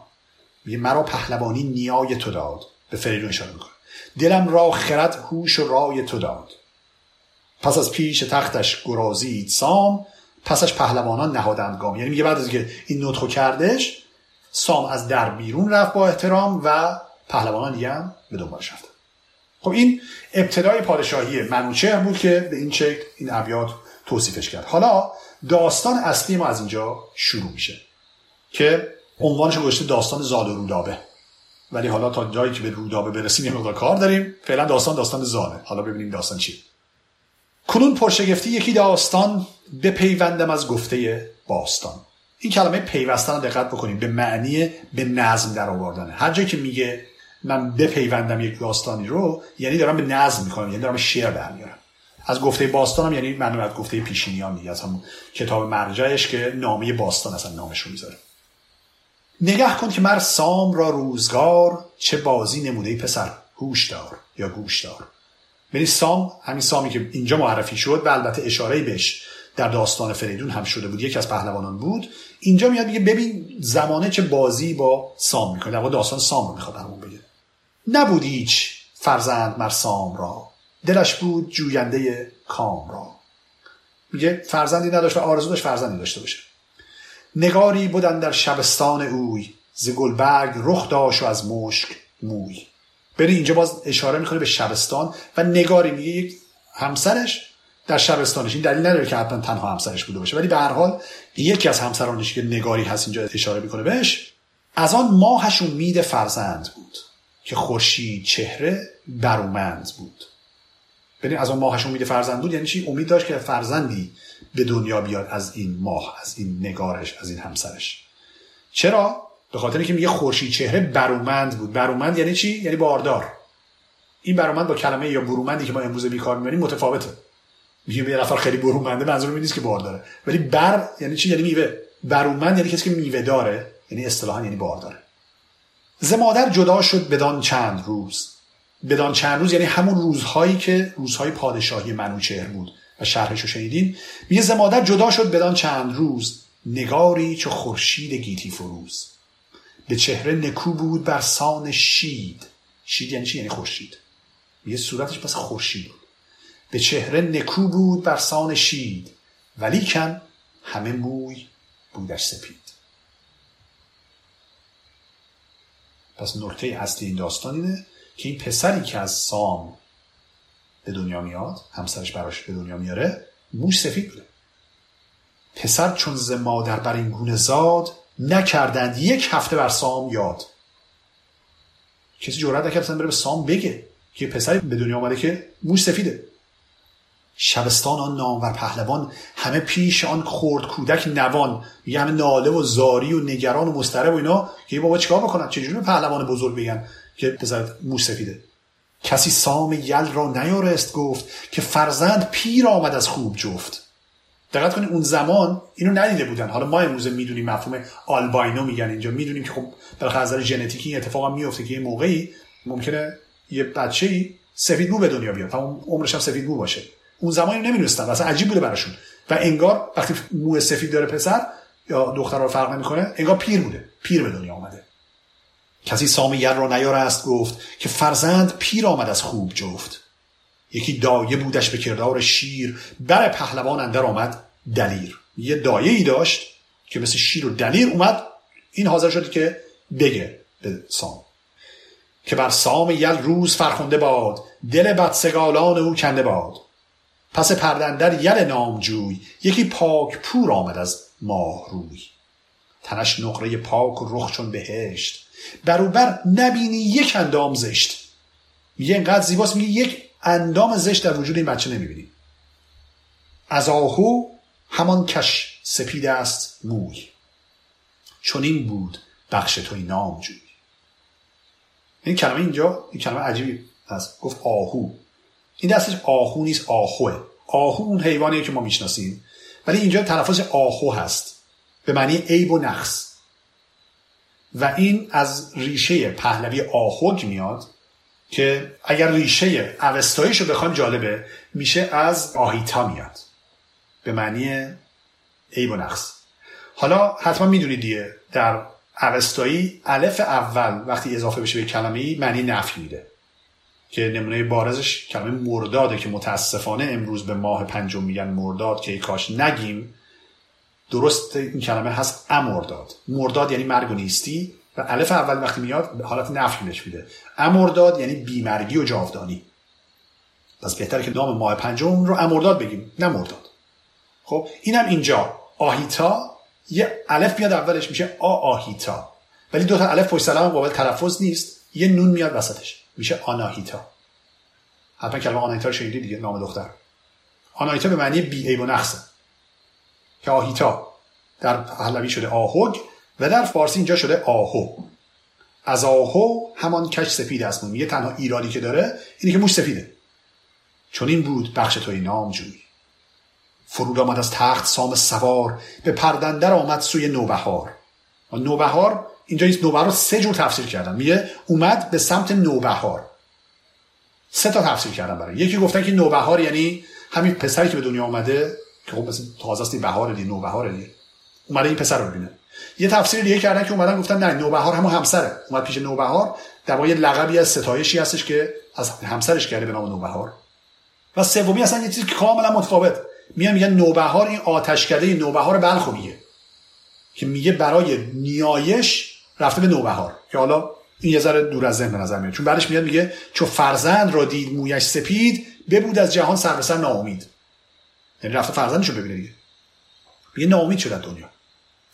میگه مرا پهلوانی نیای تو داد. به فریدون اشاره می‌کنه. دلم را خرد هوش و رای تو داد. پس از پیش تختش گرازید سام پسش پهلوانان نهادند گام. یعنی میگه بعد از که این نطخو کردش سام از در بیرون رفت با احترام و پهلوانان دیگه هم به دنبالش رفتن. خب این ابتدای پادشاهی منوچهر بود که به این شکل این ابیات توصیفش کرد. حالا داستان اصلی ما از اینجا شروع میشه که عنوانش گذاشته داستان زال و رودابه ولی حالا تا جایی که به رودابه برسیم یه مقدار کار داریم. فعلا داستان داستان زاله حالا ببینیم داستان چیه کنون پرشگفتی یکی داستان به پیوندم از گفته باستان. این کلمه پیوستن دقت بکنیم. به معنی به نظم در آوردنه هر جایی که میگه من بپیوندم یک داستانی رو یعنی دارم به نظم می‌کنم یعنی دارم شعر در میارم از گفته باستانم یعنی از گفته پیشینیان دیگه از همون کتاب مرجعش که نامه باستان اصلا نامش رو می‌ذاره. نگه کن که مر سام را روزگار چه بازی نموده پسر. هوش دار یا گوش دار. یعنی سام همین سامی که اینجا معرفی شد و البته اشاره بهش در داستان فریدون هم شده بود یکی از پهلوانان بود. اینجا میاد میگه ببین زمانه چه بازی با سام می‌کنه. در داستان سام رو می‌خواد برامون بگه. نبود هیچ فرزند مر سام را. دلش بود جوینده کام را. میگه فرزندی نداشت و آرزو داشت فرزندی داشته باشه. نگاری بودن در شبستان اوی ز گلبرگ رخ داشت و از مشک موی. بری اینجا باز اشاره می‌کنه به شبستان و نگاری میگه یک همسرش در شبستانش. این دلیل نداره که حتما تنها همسرش بوده باشه. ولی به هر حال یکی از همسرانش که نگاری هست اینجا اشاره می‌کنه بهش از آن ماهش امید فرزند بود که خورشید چهره برومند بود. ببین از آن ماهش امید فرزند بود یعنی چی؟ امید داشت که فرزندی به دنیا بیاد از این ماه از این نگارش از این همسرش. چرا؟ به خاطر اینکه میگه خورشید چهره برومند بود. برومند یعنی چی؟ یعنی باردار این برومند با کلمه یا برومندی که ما امروز بیکار می‌بریم متفاوته. میگه یه نفر خیلی برومنده منظور نیست که بار داره ولی بر یعنی چی؟ یعنی میوه. برومند یعنی کسی که میوه داره یعنی اصطلاحا یعنی بار داره ز مادر جدا شد بدان چند روز. بدان چند روز یعنی همون روزهایی که روزهای پادشاهی منوچهر بود. شرحش رو شنیدین. میگه ز جدا شد بدان چند روز. نگاری چو خورشید گیتی فروز. به چهره نکو بود بر سان شید. شید یعنی چی؟ یعنی خورشید. یه صورتش پس خورشید بود. به چهره نکو بود بر سان شید. ولیکن همه موی بودش سپید. پس نکته اصلی این داستان اینه که این پسری که از سام به دنیا میاد همسرش براش به دنیا میاره موش سفید بوده. پسر چون ز مادر بر این گونه زاد نکردند یک هفته بر سام یاد. کسی جرأت نکرد بره به سام بگه که پسری به دنیا آمده که موش سفیده. شبستان آن نامور پهلوان همه پیش آن خورد کودک نوان. میگه همه ناله و زاری و نگران و مضطرب و اینا. که بابا چیکار بکنن چجوری پهلوان بزرگ بگن که پسر موش سفیده؟ کسی سام یل را نیارست گفت که فرزند پیر آمد از خوب جفت. دقت کنید اون زمان اینو ندیده بودن. حالا ما امروز می‌دونیم مفهوم آلباینو میگن اینجا. می‌دونیم که خب بالاخره از نظر ژنتیکی این اتفاق میفته که یه موقعی ممکنه یه بچه‌ای سفید مو به دنیا بیاد. تا عمرش هم سفید مو باشه. اون زمان نمی‌دونستن. اصلا عجیب بوده براشون. و انگار وقتی مو سفید داره پسر یا دختر رو فرق نمی‌کنه انگار پیر بوده. پیر به دنیا کسی سام یر را نیارست گفت که فرزند پیر آمد از خوب جفت. یکی دایه بودش به کردار شیر بر پهلوان اندر آمد دلیر. یه دایه ای داشت که مثل شیر و دلیر اومد این حاضر شد که بگه به سام. که بر سام یل روز فرخنده باد دل بدسگالان او کنده باد. پس پردندر یل نامجوی یکی پاک پور آمد از ماه روی. تنش نقره پاک و رخ چون بهشت بروبر نبینی یک اندام زشت. میگه اینقدر زیباست میگه یک اندام زشت در وجود این بچه نمی‌بینیم از آهو همان کش سپید است موی چون این بود بخش توی نام جوی. این کلمه اینجا این کلمه عجیبی هست. گفت آهو. این دستش آهو نیست آهوه. آهو اون حیوانیه که ما می‌شناسیم. ولی اینجا تلفظ آهو هست. به معنی عیب و نقص. و این از ریشه پهلوی آهوگ میاد که اگر ریشه اوستاییش رو بخوایم جالبه میشه از آهیتا میاد. به معنی عیب و نقص. حالا حتما می‌دونید دیگه در اوستایی الف اول وقتی اضافه بشه به کلمه ای معنی نفی میده. که نمونه بارزش کلمه مرداده که متاسفانه امروز به ماه پنجم میگن مرداد که کاش نگیم. درست این کلمه هست امرداد. مرداد یعنی مرگ و نیستی و الف اول وقتی میاد حالت نفی بهش میده. امرداد یعنی بیمرگی و جاودانی. پس بهتره که نام ماه پنجم رو امرداد بگیم نه مرداد. خب اینم اینجا. آهیتا یه الف میاد اولش میشه آ آهیتا. ولی دو تا الف پشت سر قابل تلفظ نیست. یه نون میاد وسطش میشه آناهیتا. حتما کلمه آناهیتا رو شنیدی دیگه نام دختر. آناهیتا به معنی بی عیب و نقصه که آهیتا در پهلوی شده آهوگ و در فارسی اینجا شده آهو. از آهو همان کش سفید است. میگه تنها ایرادی که داره اینه که موش سفیده. چون این بود بخش توی نام جوی فرود آمد از تخت سام سوار به پردندر آمد سوی نوبهار. نوبهار اینجا این نوبهار رو سه جور تفسیر کردن. میگه اومد به سمت نوبهار. سه تا تفسیر کردن برای. یکی گفتن که نوبهار یعنی همین پسری که به دنیا اومده که خب مثل تازه است بهار دی نوبهار دی اومده این پسر رو ببینه یه تفسیر دیگه کردن که اومدن گفتن نه نوبهار همون همسره. اومد پیش نوبهار در واقع لقبی از ستایشی هستش که از همسرش کرده به نام نوبهار. و سومی اصلا یه چیزی کاملا متفاوت. میان میگن نوبهار این آتشکده نوبهار بلخو میگه. که میگه برای نیایش رفته به نوبهار. که حالا این یه ذره دور از ذهن به نظر میاد. چون بعدش میاد میگه چون فرزند را دید مویش سپید ببود از جهان سر به سر ناامید. یعنی رفته فرزندش رو ببینه دیگه. میگه ناامید شد دنیا.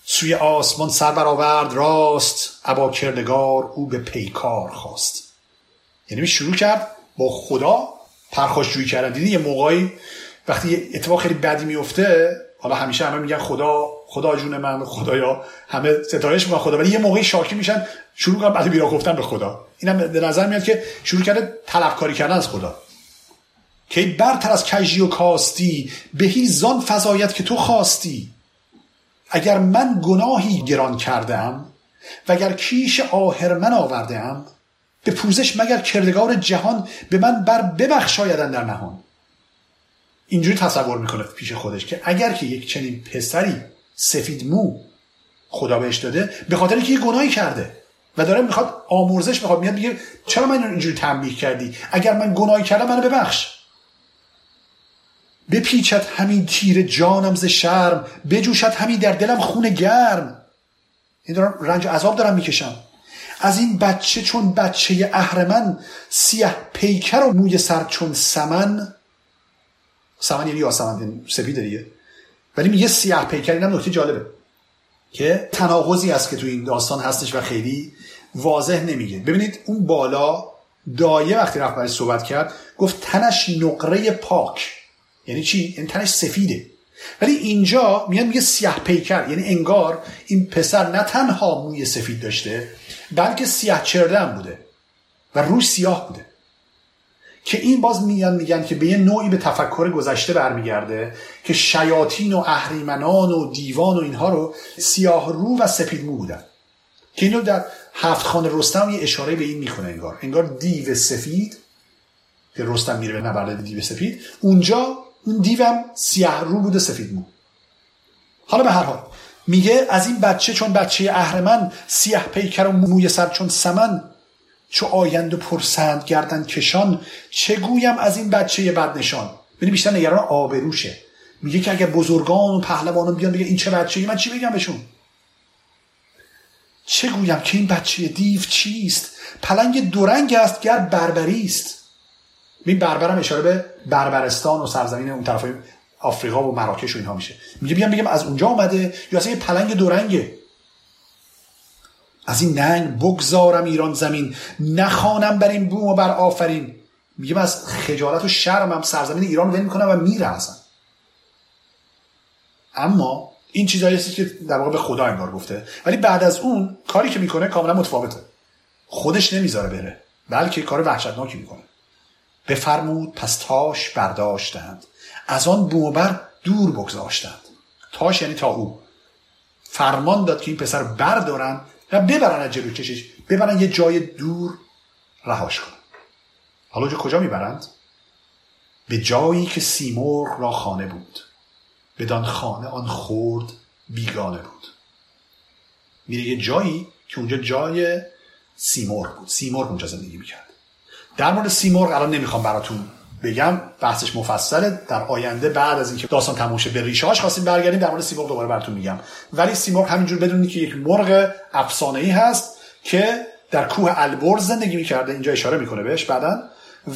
سوی آسمان سر برآورد راست ابا کردگار او به پیکار خواست. یعنی شروع کرد با خدا پرخاشجویی کردن. دیدی یه موقعی وقتی یه اتفاق خیلی بدی میفته حالا همیشه همه میگن خدا خدا جون من خدایا همه ستایش می‌کنن خدا ولی یه موقعی شاکی میشن شروع کنن بعد بیرا گفتن به خدا. اینم به نظر میاد که شروع کرده طلبکاری کردن از خدا. که برتر از کجی و کاستی بهی زان فضایت که تو خواستی. اگر من گناهی گران کردم و اگر کیش آهرمن آوردم به پوزش مگر کردگار جهان به من بر ببخشایدن در نهان؟ اینجوری تصور می‌کنه پیش خودش که اگر که یک چنین پسری سفید مو خدا بهش داده به خاطر که یه گناهی کرده و داره می‌خواد آمرزش می‌خواد میاد میگه چرا من اینجوری تنبیه کردی؟ اگر من گناهی کردم منو ببخش. بپیچد همین تیر جانم ز شرم بجوشد همین در دلم خون گرم. این دارم رنج عذاب دارم می‌کشم. از این بچه چون بچه اهرمن سیه پیکر و موی سر چون سمن. سمن یعنی یاسمن یعنی سفید دیگه. ولی میگه سیاه پیکر اینم نکته جالبه. که تناقضی است که تو این داستان هستش و خیلی واضح نمیگه. ببینید اون بالا دایه وقتی رفت برای صحبت کرد گفت تنش نقره پاک. یعنی چی؟ یعنی تنش سفیده. ولی اینجا میاد میگه سیاه پیکر. یعنی انگار این پسر نه تنها موی سفید داشته بلکه سیاه چرده هم بوده و روش سیاه بوده. که این باز میان میگن که به یه نوعی به تفکر گذشته برمیگرده که شیاطین و اهریمنان و دیوان و اینها رو سیاه رو و سپید مو بودن. که اینو در هفت خانه رستم یه اشاره به این می‌کنه انگار. انگار دیو سفید که رستم میره به نبرد دیو سفید اونجا اون دیوم سیاه رو بوده سفید مو. حالا به هر حال میگه از این بچه چون بچه اهرمن سیاه پیکر و موی سر چون سمن چو آیند و پرسند گردن کشان چه گویم از این بچه بد نشان ببین بیشتر نگران آبروشه. میگه که اگر بزرگان و پهلوانان بیان بگه این چه بچه من چی بگم بهشون؟ چه گویم که این بچه دیو چیست؟ پلنگ دورنگ است گر بربری است. این بربرم اشاره به بربرستان و سرزمین اون طرف آفریقا و مراکش و اینها میشه. میگه بیام بگم از اونجا اومده یا اصلا یه پلنگ دورنگه. از این ننگ بگذارم ایران زمین نخوانم بر این بوم و بر آفرین. میگم از خجالت و شرمم سرزمین ایران ول می‌کنم و میرزم اما این چیزایی هستی که در واقع به خدا انگار گفته. ولی بعد از اون کاری که می‌کنه کاملا متفاوته. خودش نمی‌ذاره بره بلکه کار وحشتناکی می‌کنه. بفرمود پس تاش برداشتند. از آن بومبر دور بگذاشتند. تاش یعنی تا او. فرمان داد که این پسر بردارن و ببرن از جلو کشش ببرن یه جای دور رهاش کنن. حالا جو کجا می‌برند؟ به جایی که سیمور را خانه بود. بدان خانه آن خورد بیگانه بود. میره یه جایی که اونجا جای سیمور بود. سیمور اونجا زندگی می‌کرد. در مورد سیمرغ الان نمی‌خوام براتون بگم بحثش مفصله. در آینده بعد از اینکه داستان تموم به ریشه‌اش خواستیم برگردیم. در مورد سیمرغ دوباره براتون میگم. ولی سیمرغ همینجور بدونید که یک مرغ افسانه ای هست که در کوه البرز زندگی می‌کرده. اینجا اشاره می‌کنه بهش بعدا.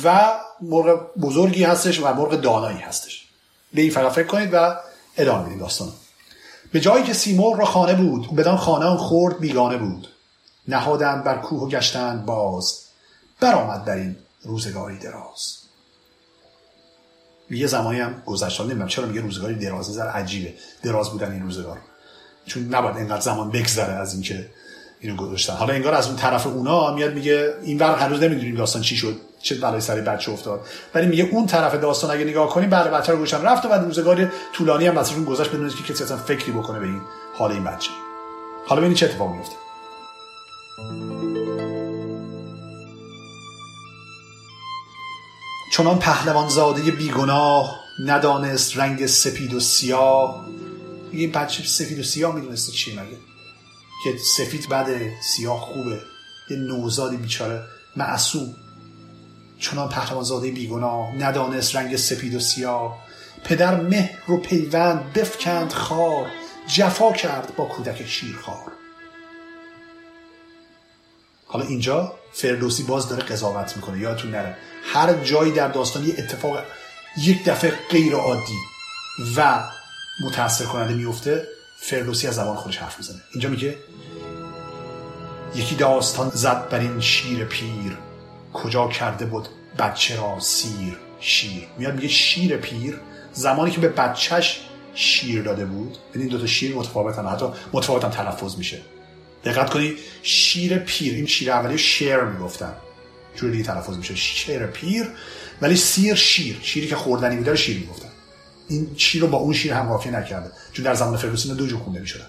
و مرغ بزرگی هستش و مرغ دانایی هستش. به این فکر کنید و ادامه بدید داستان به جایی که سیمرغ را خانه بود بدان خانه خورد بیگانه بود. نهادند بر کوه و گشتند باز. برآمد در این روزگاری دراز. یه زمانی هم گذشت نمی‌دونم چرا میگه روزگاری دراز زر عجیبه. دراز بودن این روزگار. چون نباید اینقدر زمان بگذره از اینکه اینو گذاشتن. حالا انگار از اون طرف اونا میاد میگه این ور هنوز نمی‌دونیم داستان چی شد چه بلای سر بچه افتاد. ولی میگه اون طرف داستان اگه نگاه کنیم بعد بچه رو گوشن رفت و بعد روزگار طولانی هم واسهشون گذشت بدون که کسی اصلا فکری بکنه به این حال این بچه. حالا ببینید چه اتفاقی میفته چنان پهلوان زاده بیگناه ندانست رنگ سپید و سیاه. این بچه سفید و سیاه می‌دونسته چی مگه؟ که سفید بده سیاه خوبه. یه نوزادی بیچاره. معصوم. چنان پهلوان زاده بیگناه ندانست رنگ سپید و سیاه. پدر مهر و پیوند بفکند خار. جفا کرد با کودک شیرخوار. حالا اینجا فردوسی باز داره قضاوت می‌کنه. یادتون نره. هر جایی در داستان یه اتفاق یک دفعه غیر عادی و متاثر کننده میفته فردوسی از زبان خودش حرف می‌زنه. اینجا میگه یکی داستان زد بر این شیر پیر کجا کرده بود بچه را سیر شیر. میاد میگه شیر پیر زمانی که به بچهش شیر داده بود این دو تا شیر متفاوتن حتی متفاوتن تلفظ میشه. دقت کنی شیر پیر این شیر اولی شیر می‌گفتن. جور دیگه تلفظ میشه. شیر پیر ولی سیر شیر. شیری که خوردنی بوده شیر می‌گفتن. این شیر رو با اون شیر هم قافیه نکرده. چون در زمان فردوسی دو جو خونده می‌شدن.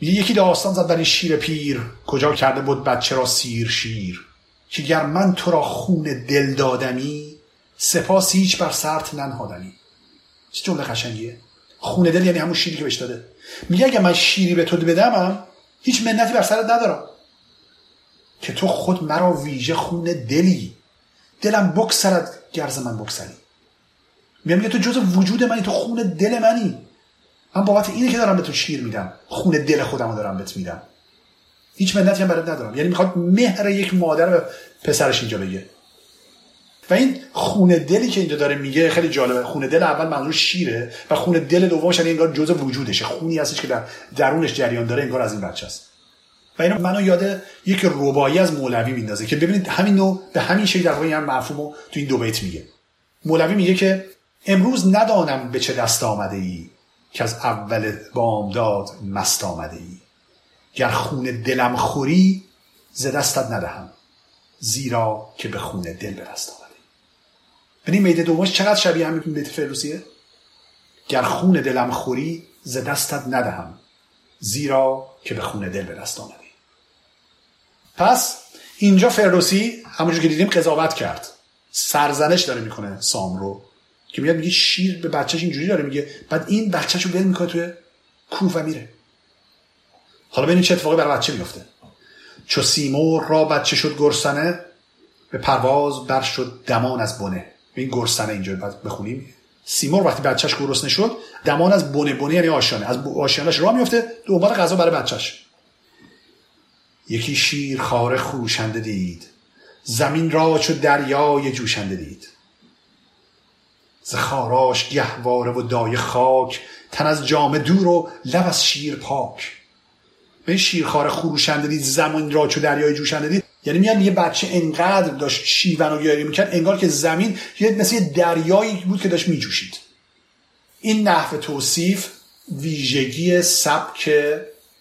یکی داستان زد این شیر پیر. کجا کرده بود بچه را سیر شیر؟ که گر من تو را خون دل دادمی سپاس هیچ بر سرت ننهادمی. چه جمله قشنگیه. خون دل یعنی همون شیری که بهش داده. میگه اگه من شیری به تو بدمم هیچ منتی بر سرت ندارم. که تو خود مرا ویژه خون دلی. دلم بکسرد گرز من بکسری. میگم تو جز وجود منی تو خون دل منی. من بابت اینه که دارم به تو شیر میدم. خون دل خودم دارم بهت میدم. هیچ منتی هم برات ندارم. یعنی می‌خواد مهر یک مادر به پسرش اینجا بگه. و این خون دلی که اینجا داره میگه خیلی جالبه. خون دل اول منظور شیره و خون دل دومش یعنی انگار جزء وجودشه. خونی هستش که در درونش جریان داره انگار از این بچه است. و اینو منو یاد یک ربایی از مولوی میندازه که ببینید همین نوع به همین شکل در واقع این مفهومو تو این دو بیت میگه. مولوی میگه که امروز ندانم به چه دست آمده ای که از اول بامداد مست آمده ای گر خون دلم خوری ز دستت ندهم زیرا که به خون دل به ببین میده دومش چقدر شبیه همین بیت فردوسیه گر خون دلم خوری ز دستت ندهم. زیرا که به خون دل به دست آمده پس اینجا فردوسی همونجور که دیدیم قضاوت کرد. سرزنش داره می‌کنه سام رو که میاد میگه شیر به بچهش اینجوری داره میگه. بعد این بچهش رو ول می‌کنه توی کوه و میره. حالا ببینید چه اتفاقی برای بچه میفته چو سیمور را بچه شد گرسنه به پرواز بر شد دمان از بنه. این گرسنه اینجا بخونیم. سیمور وقتی بچهش گرسنه شد دمان از بنه بنه یعنی آشانه از آشانش راه میفته دنبال غذا برای بچهش. یکی شیر خاره خروشنده دید. زمین را چو دریای جوشنده دید. ز گهواره و دای خاک تن از جام دور و لب از شیر پاک. به شیرخوار خروشنده دید زمین را چو دریای جوشنده دید. یعنی میاد یه بچه انقدر داشت شیون و گیاری می‌کرد انگار که زمین یه مثل دریایی بود که داشت میجوشید. این نحو توصیف ویژگی سبک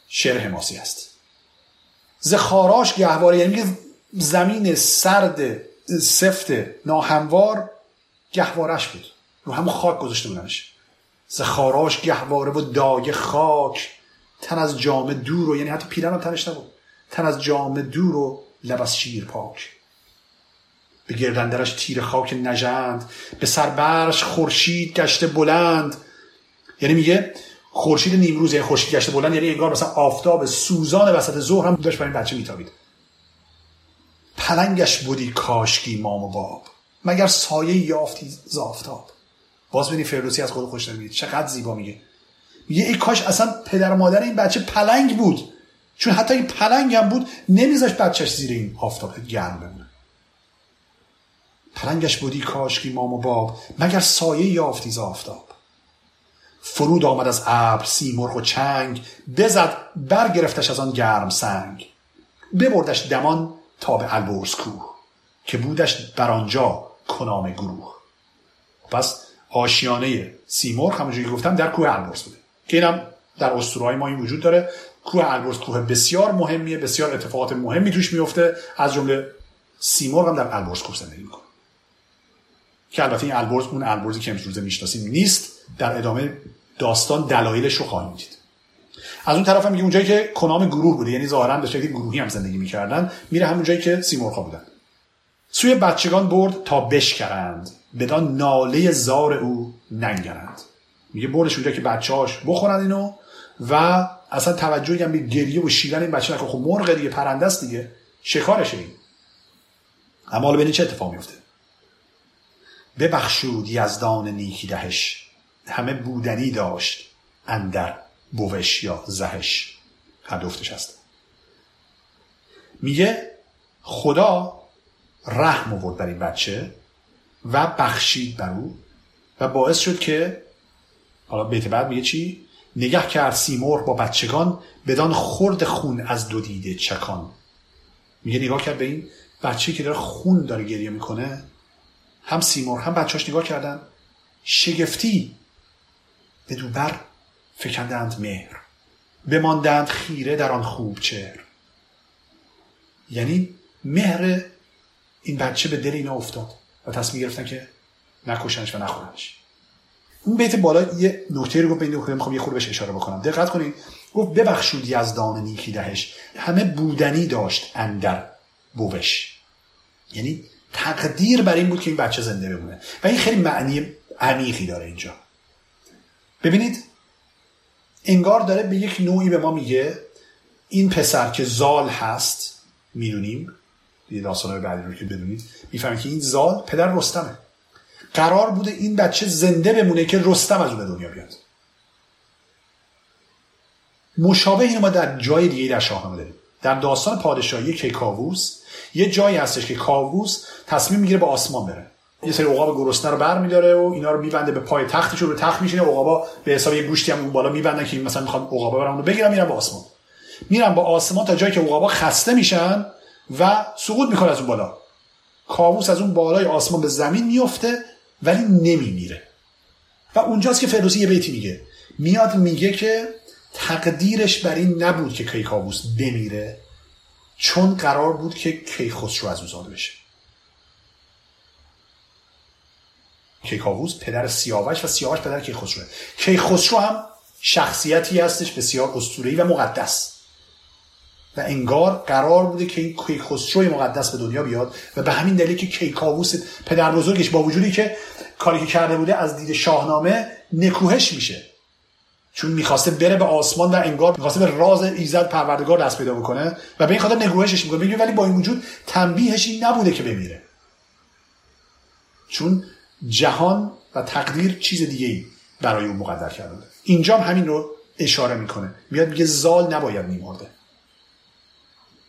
شعر حماسی است. زخاراش گهواره یعنی زمین سرد سفت ناهموار گهوارش بود. رو همون خاک گذاشته بودنش. زخاراش گهواره و داگ خاک تن از جام دور و یعنی حتی پیرن تنش نبود. تن از جام دور و لب از شیر پاک. به گردندرش تیر خاک نژند به سربرش خورشید گشته بلند. یعنی میگه خورشید نیمروز یعنی خورشید گشته بلند یعنی انگار مثلا آفتاب سوزان وسط ظهر هم داشت برای بچه میتابید. پلنگش بودی کاشکی مام و باب مگر سایه یافتی ز آفتاب. باز ببینید فردوسی از خود خوش نمیگه چقدر زیبا میگه. میگه ای کاش اصلا پدر مادر این بچه پلنگ بود. چون حتی این پلنگ هم بود نمیذاش بچهش زیر این آفتاب گرم بمونه. پلنگش بودی کاشکی مام و باب مگر سایه یافتی ز آفتاب. فرود آمد از ابر سیمرغ و چنگ بزد برگرفتش از آن گرم سنگ. ببردش دمان تا به البرز کوه که بودش بر آنجا کنام گروه. پس آشیانه سیمرغ همونجوری گفتم در کوه البرز بوده. که اینم در اسطوره‌های ما این وجود داره. کوه البرز کوه بسیار مهمیه بسیار اتفاقات مهمی توش میفته. از جمله سیمرغ هم در البرز کوه زندگی می‌کنه. که البته این البرز اون البرزی که امروز می‌شناسیم نیست در ادامه داستان دلایلش رو خواهیم دید. از اون طرف هم میگه اونجایی که کنام گروه بوده یعنی ظاهرا به شکل گروهی هم زندگی می‌کردن میره همون جایی که سیمرغ بودن. سوی بچگان برد تا بشکرند بدان ناله زار او ننگرند. میگه بردش اونجا که بچه‌هاش بخورن اینو و اصلا توجهی هم به گریه و شیون این بچه نکن خب مرغ دیگه پرنده است دیگه. شکارشه این. اما حالا چه اتفاق میفته ببخشود یزدان نیکی دهش. همه بودنی داشت اندر بوش یا زهش. هر دفتش هست. میگه خدا رحم آورد بر این بچه و بخشید بر او و باعث شد که حالا بیت بعد میگه چی؟ نگه کرد سیمور با بچگان بدان خورد خون از دو دیده چکان. میگه نگاه کرد به این بچه که داره خون داره گریه می‌کنه. هم سیمور هم بچهاش نگاه کردن. شگفتی. به دوبر فکندند مهر. بماندند خیره در آن خوب چهر. یعنی مهر این بچه به دل اینا افتاد و تصمیم گرفتن که نکشنش و نخورنش. اون بیت بالا یه نکته رو گفت به این می‌خوام یه خورده بهش اشاره بکنم. دقت کنید. گفت ببخشود یزدان نیکی دهش. همه بودنی داشت اندر بوش. یعنی تقدیر بر این بود که این بچه زنده بمونه. و این خیلی معنی عمیقی داره اینجا. ببینید انگار داره به یک نوعی به ما میگه این پسر که زال هست می‌دونیم یه داستانهای بعدی رو که بدونید می‌فهمید که این زال پدر رستمه. قرار بوده این بچه زنده بمونه که رستم از اون دنیا بیاد. مشابه این ما در جای دیگه در شاهنامه داریم در داستان پادشاهی کیکاووس یه جایی هستش که کاووس تصمیم می‌گیره به آسمان بره. یه سری عقاب گرسنه رو بر میداره و اینا رو میبنده به پای تختش رو تخت میشینه. عقابا به حساب یه گوشتی هم اون بالا میبندن که مثلا می‌خوان عقابا برن رو بگیرن میرن به آسمان. میرن با آسمان تا جایی که عقابا خسته میشن و سقوط می‌کنه از اون بالا. کاووس از اون بالای آسمان به زمین میفته ولی نمیمیره. و اونجاست که فردوسی یه بیتی میگه. میاد میگه که تقدیرش بر این نبود که کیکاووس بمیره چون قرار بود که کیخسرو از او زاده بشه. کیکاووس پدر سیاوش و سیاوش پدر کیخسروه. کیخسرو هم شخصیتی هستش بسیار اسطوره‌ای و مقدس. و انگار قرار بوده که این کیخسروی مقدس به دنیا بیاد و به همین دلیل که کیکاووس پدر بزرگش با وجودی که کاری که کرده بوده از دید شاهنامه نکوهش میشه. چون می‌خواسته بره به آسمان و انگار می‌خواسته به راز ایزد پروردگار دست پیدا بکنه و به این خاطر نگوهشش می‌کنه. ولی با این وجود تنبیهش این نبوده که بمیره. چون جهان و تقدیر چیز دیگه ای برای اون مقدر کرده. اینجا هم همین رو اشاره می‌کنه. میاد میگه زال نباید میمرده.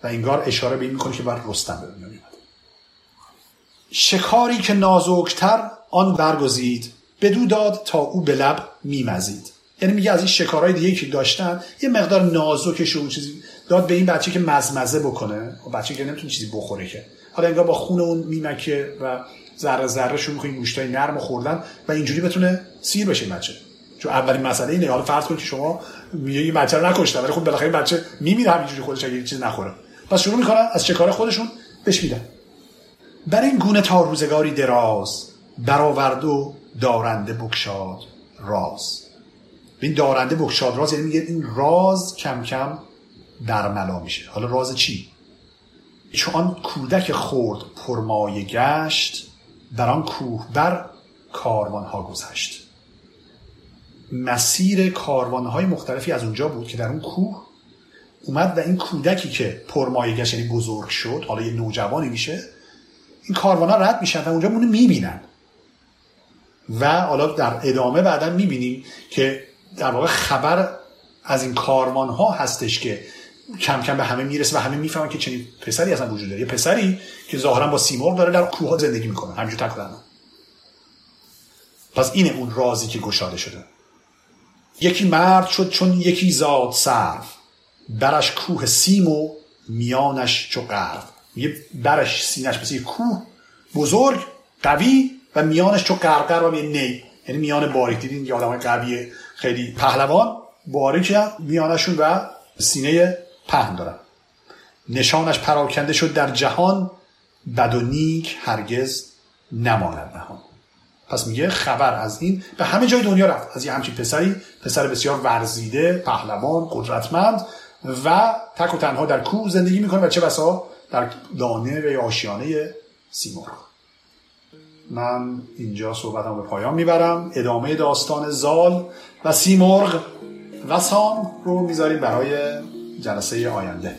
و انگار اشاره به این می‌کنه که بر رستم به دنیا شکاری که نازکتر آن برگزید. بدو داد تا او به لب میمزید. یعنی میگه از این شکارهای دیگه که داشتن یه مقدار نازکش و چیزی داد به این بچه که مزمزه بکنه. و بچه که نمی‌تونه چیزی بخوره که. حالا انگار با خون اون میمکه و ذره ذره شروع می‌کنه گوشتای نرم خوردن و اینجوری بتونه سیر بشه بچه. چون اولین مسئله اینه. حالا فرض کنید که شما یه بچه رو نکشتن ولی خب بالاخره بچه میمیره همینجوری خودش اگه چیز نخوره. پس شروع می‌کنن از شکار خودشون؟ بهش میدن. بر این گونه تا روزگاری دراز برآورد و دارنده بکشاد راز. این دارنده بکشاد راز یعنی میگه این راز کم کم برملا میشه. حالا راز چی؟ چون کودک خورد پرمایه گشت در آن کوه بر کاروان ها گذشت. مسیر کاروان های مختلفی از اونجا بود که در اون کوه اومد و این کودکی که پرمایه گشت یعنی بزرگ شد حالا یه نوجوانی میشه این کاروان ها رد میشن و اونجا مونه می‌بینن. و حالا در ادامه بعدا می‌بینیم که در واقع خبر از این کاروان ها هستش که کم کم به همه می‌رسه و همه می‌فهمن که چنین پسری اصلا وجود داره. یه پسری که ظاهرا با سیمرغ داره در کوه زندگی می‌کنه. همینجور تک پس اینه اون رازی که گشاده شده. یکی مرد شد چون یکی زاد سرف برش کوه سیم و میانش چو قرب یه برش سینش مثل کوه بزرگ قوی و میانش چو قرقر و یه نی. یعنی میان باریک. دیدین یه آدم قوی خیلی پهلوان باریک میانشون و سینه پهن دارن. نشانش پراکنده شد در جهان بد و نیک هرگز نماند نهان. پس میگه خبر از این به همه جای دنیا رفت. از یه همچین پسری پسر بسیار ورزیده پهلوان قدرتمند و تک و تنها در کوه زندگی می‌کنه و چه بسا؟ در دانه و آشیانه سیمرغ. من اینجا صحبتم به پایان می‌برم. ادامه داستان زال و سیمرغ و سام رو می‌ذاریم برای جلسه آینده.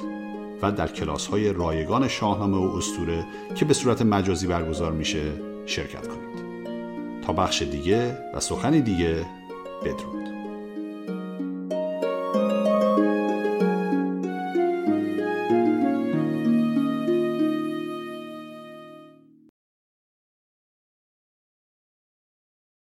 و در کلاس های رایگان شاهنامه و استوره که به صورت مجازی برگزار میشه شرکت کنید. تا بخش دیگه و سخنی دیگه بدرود.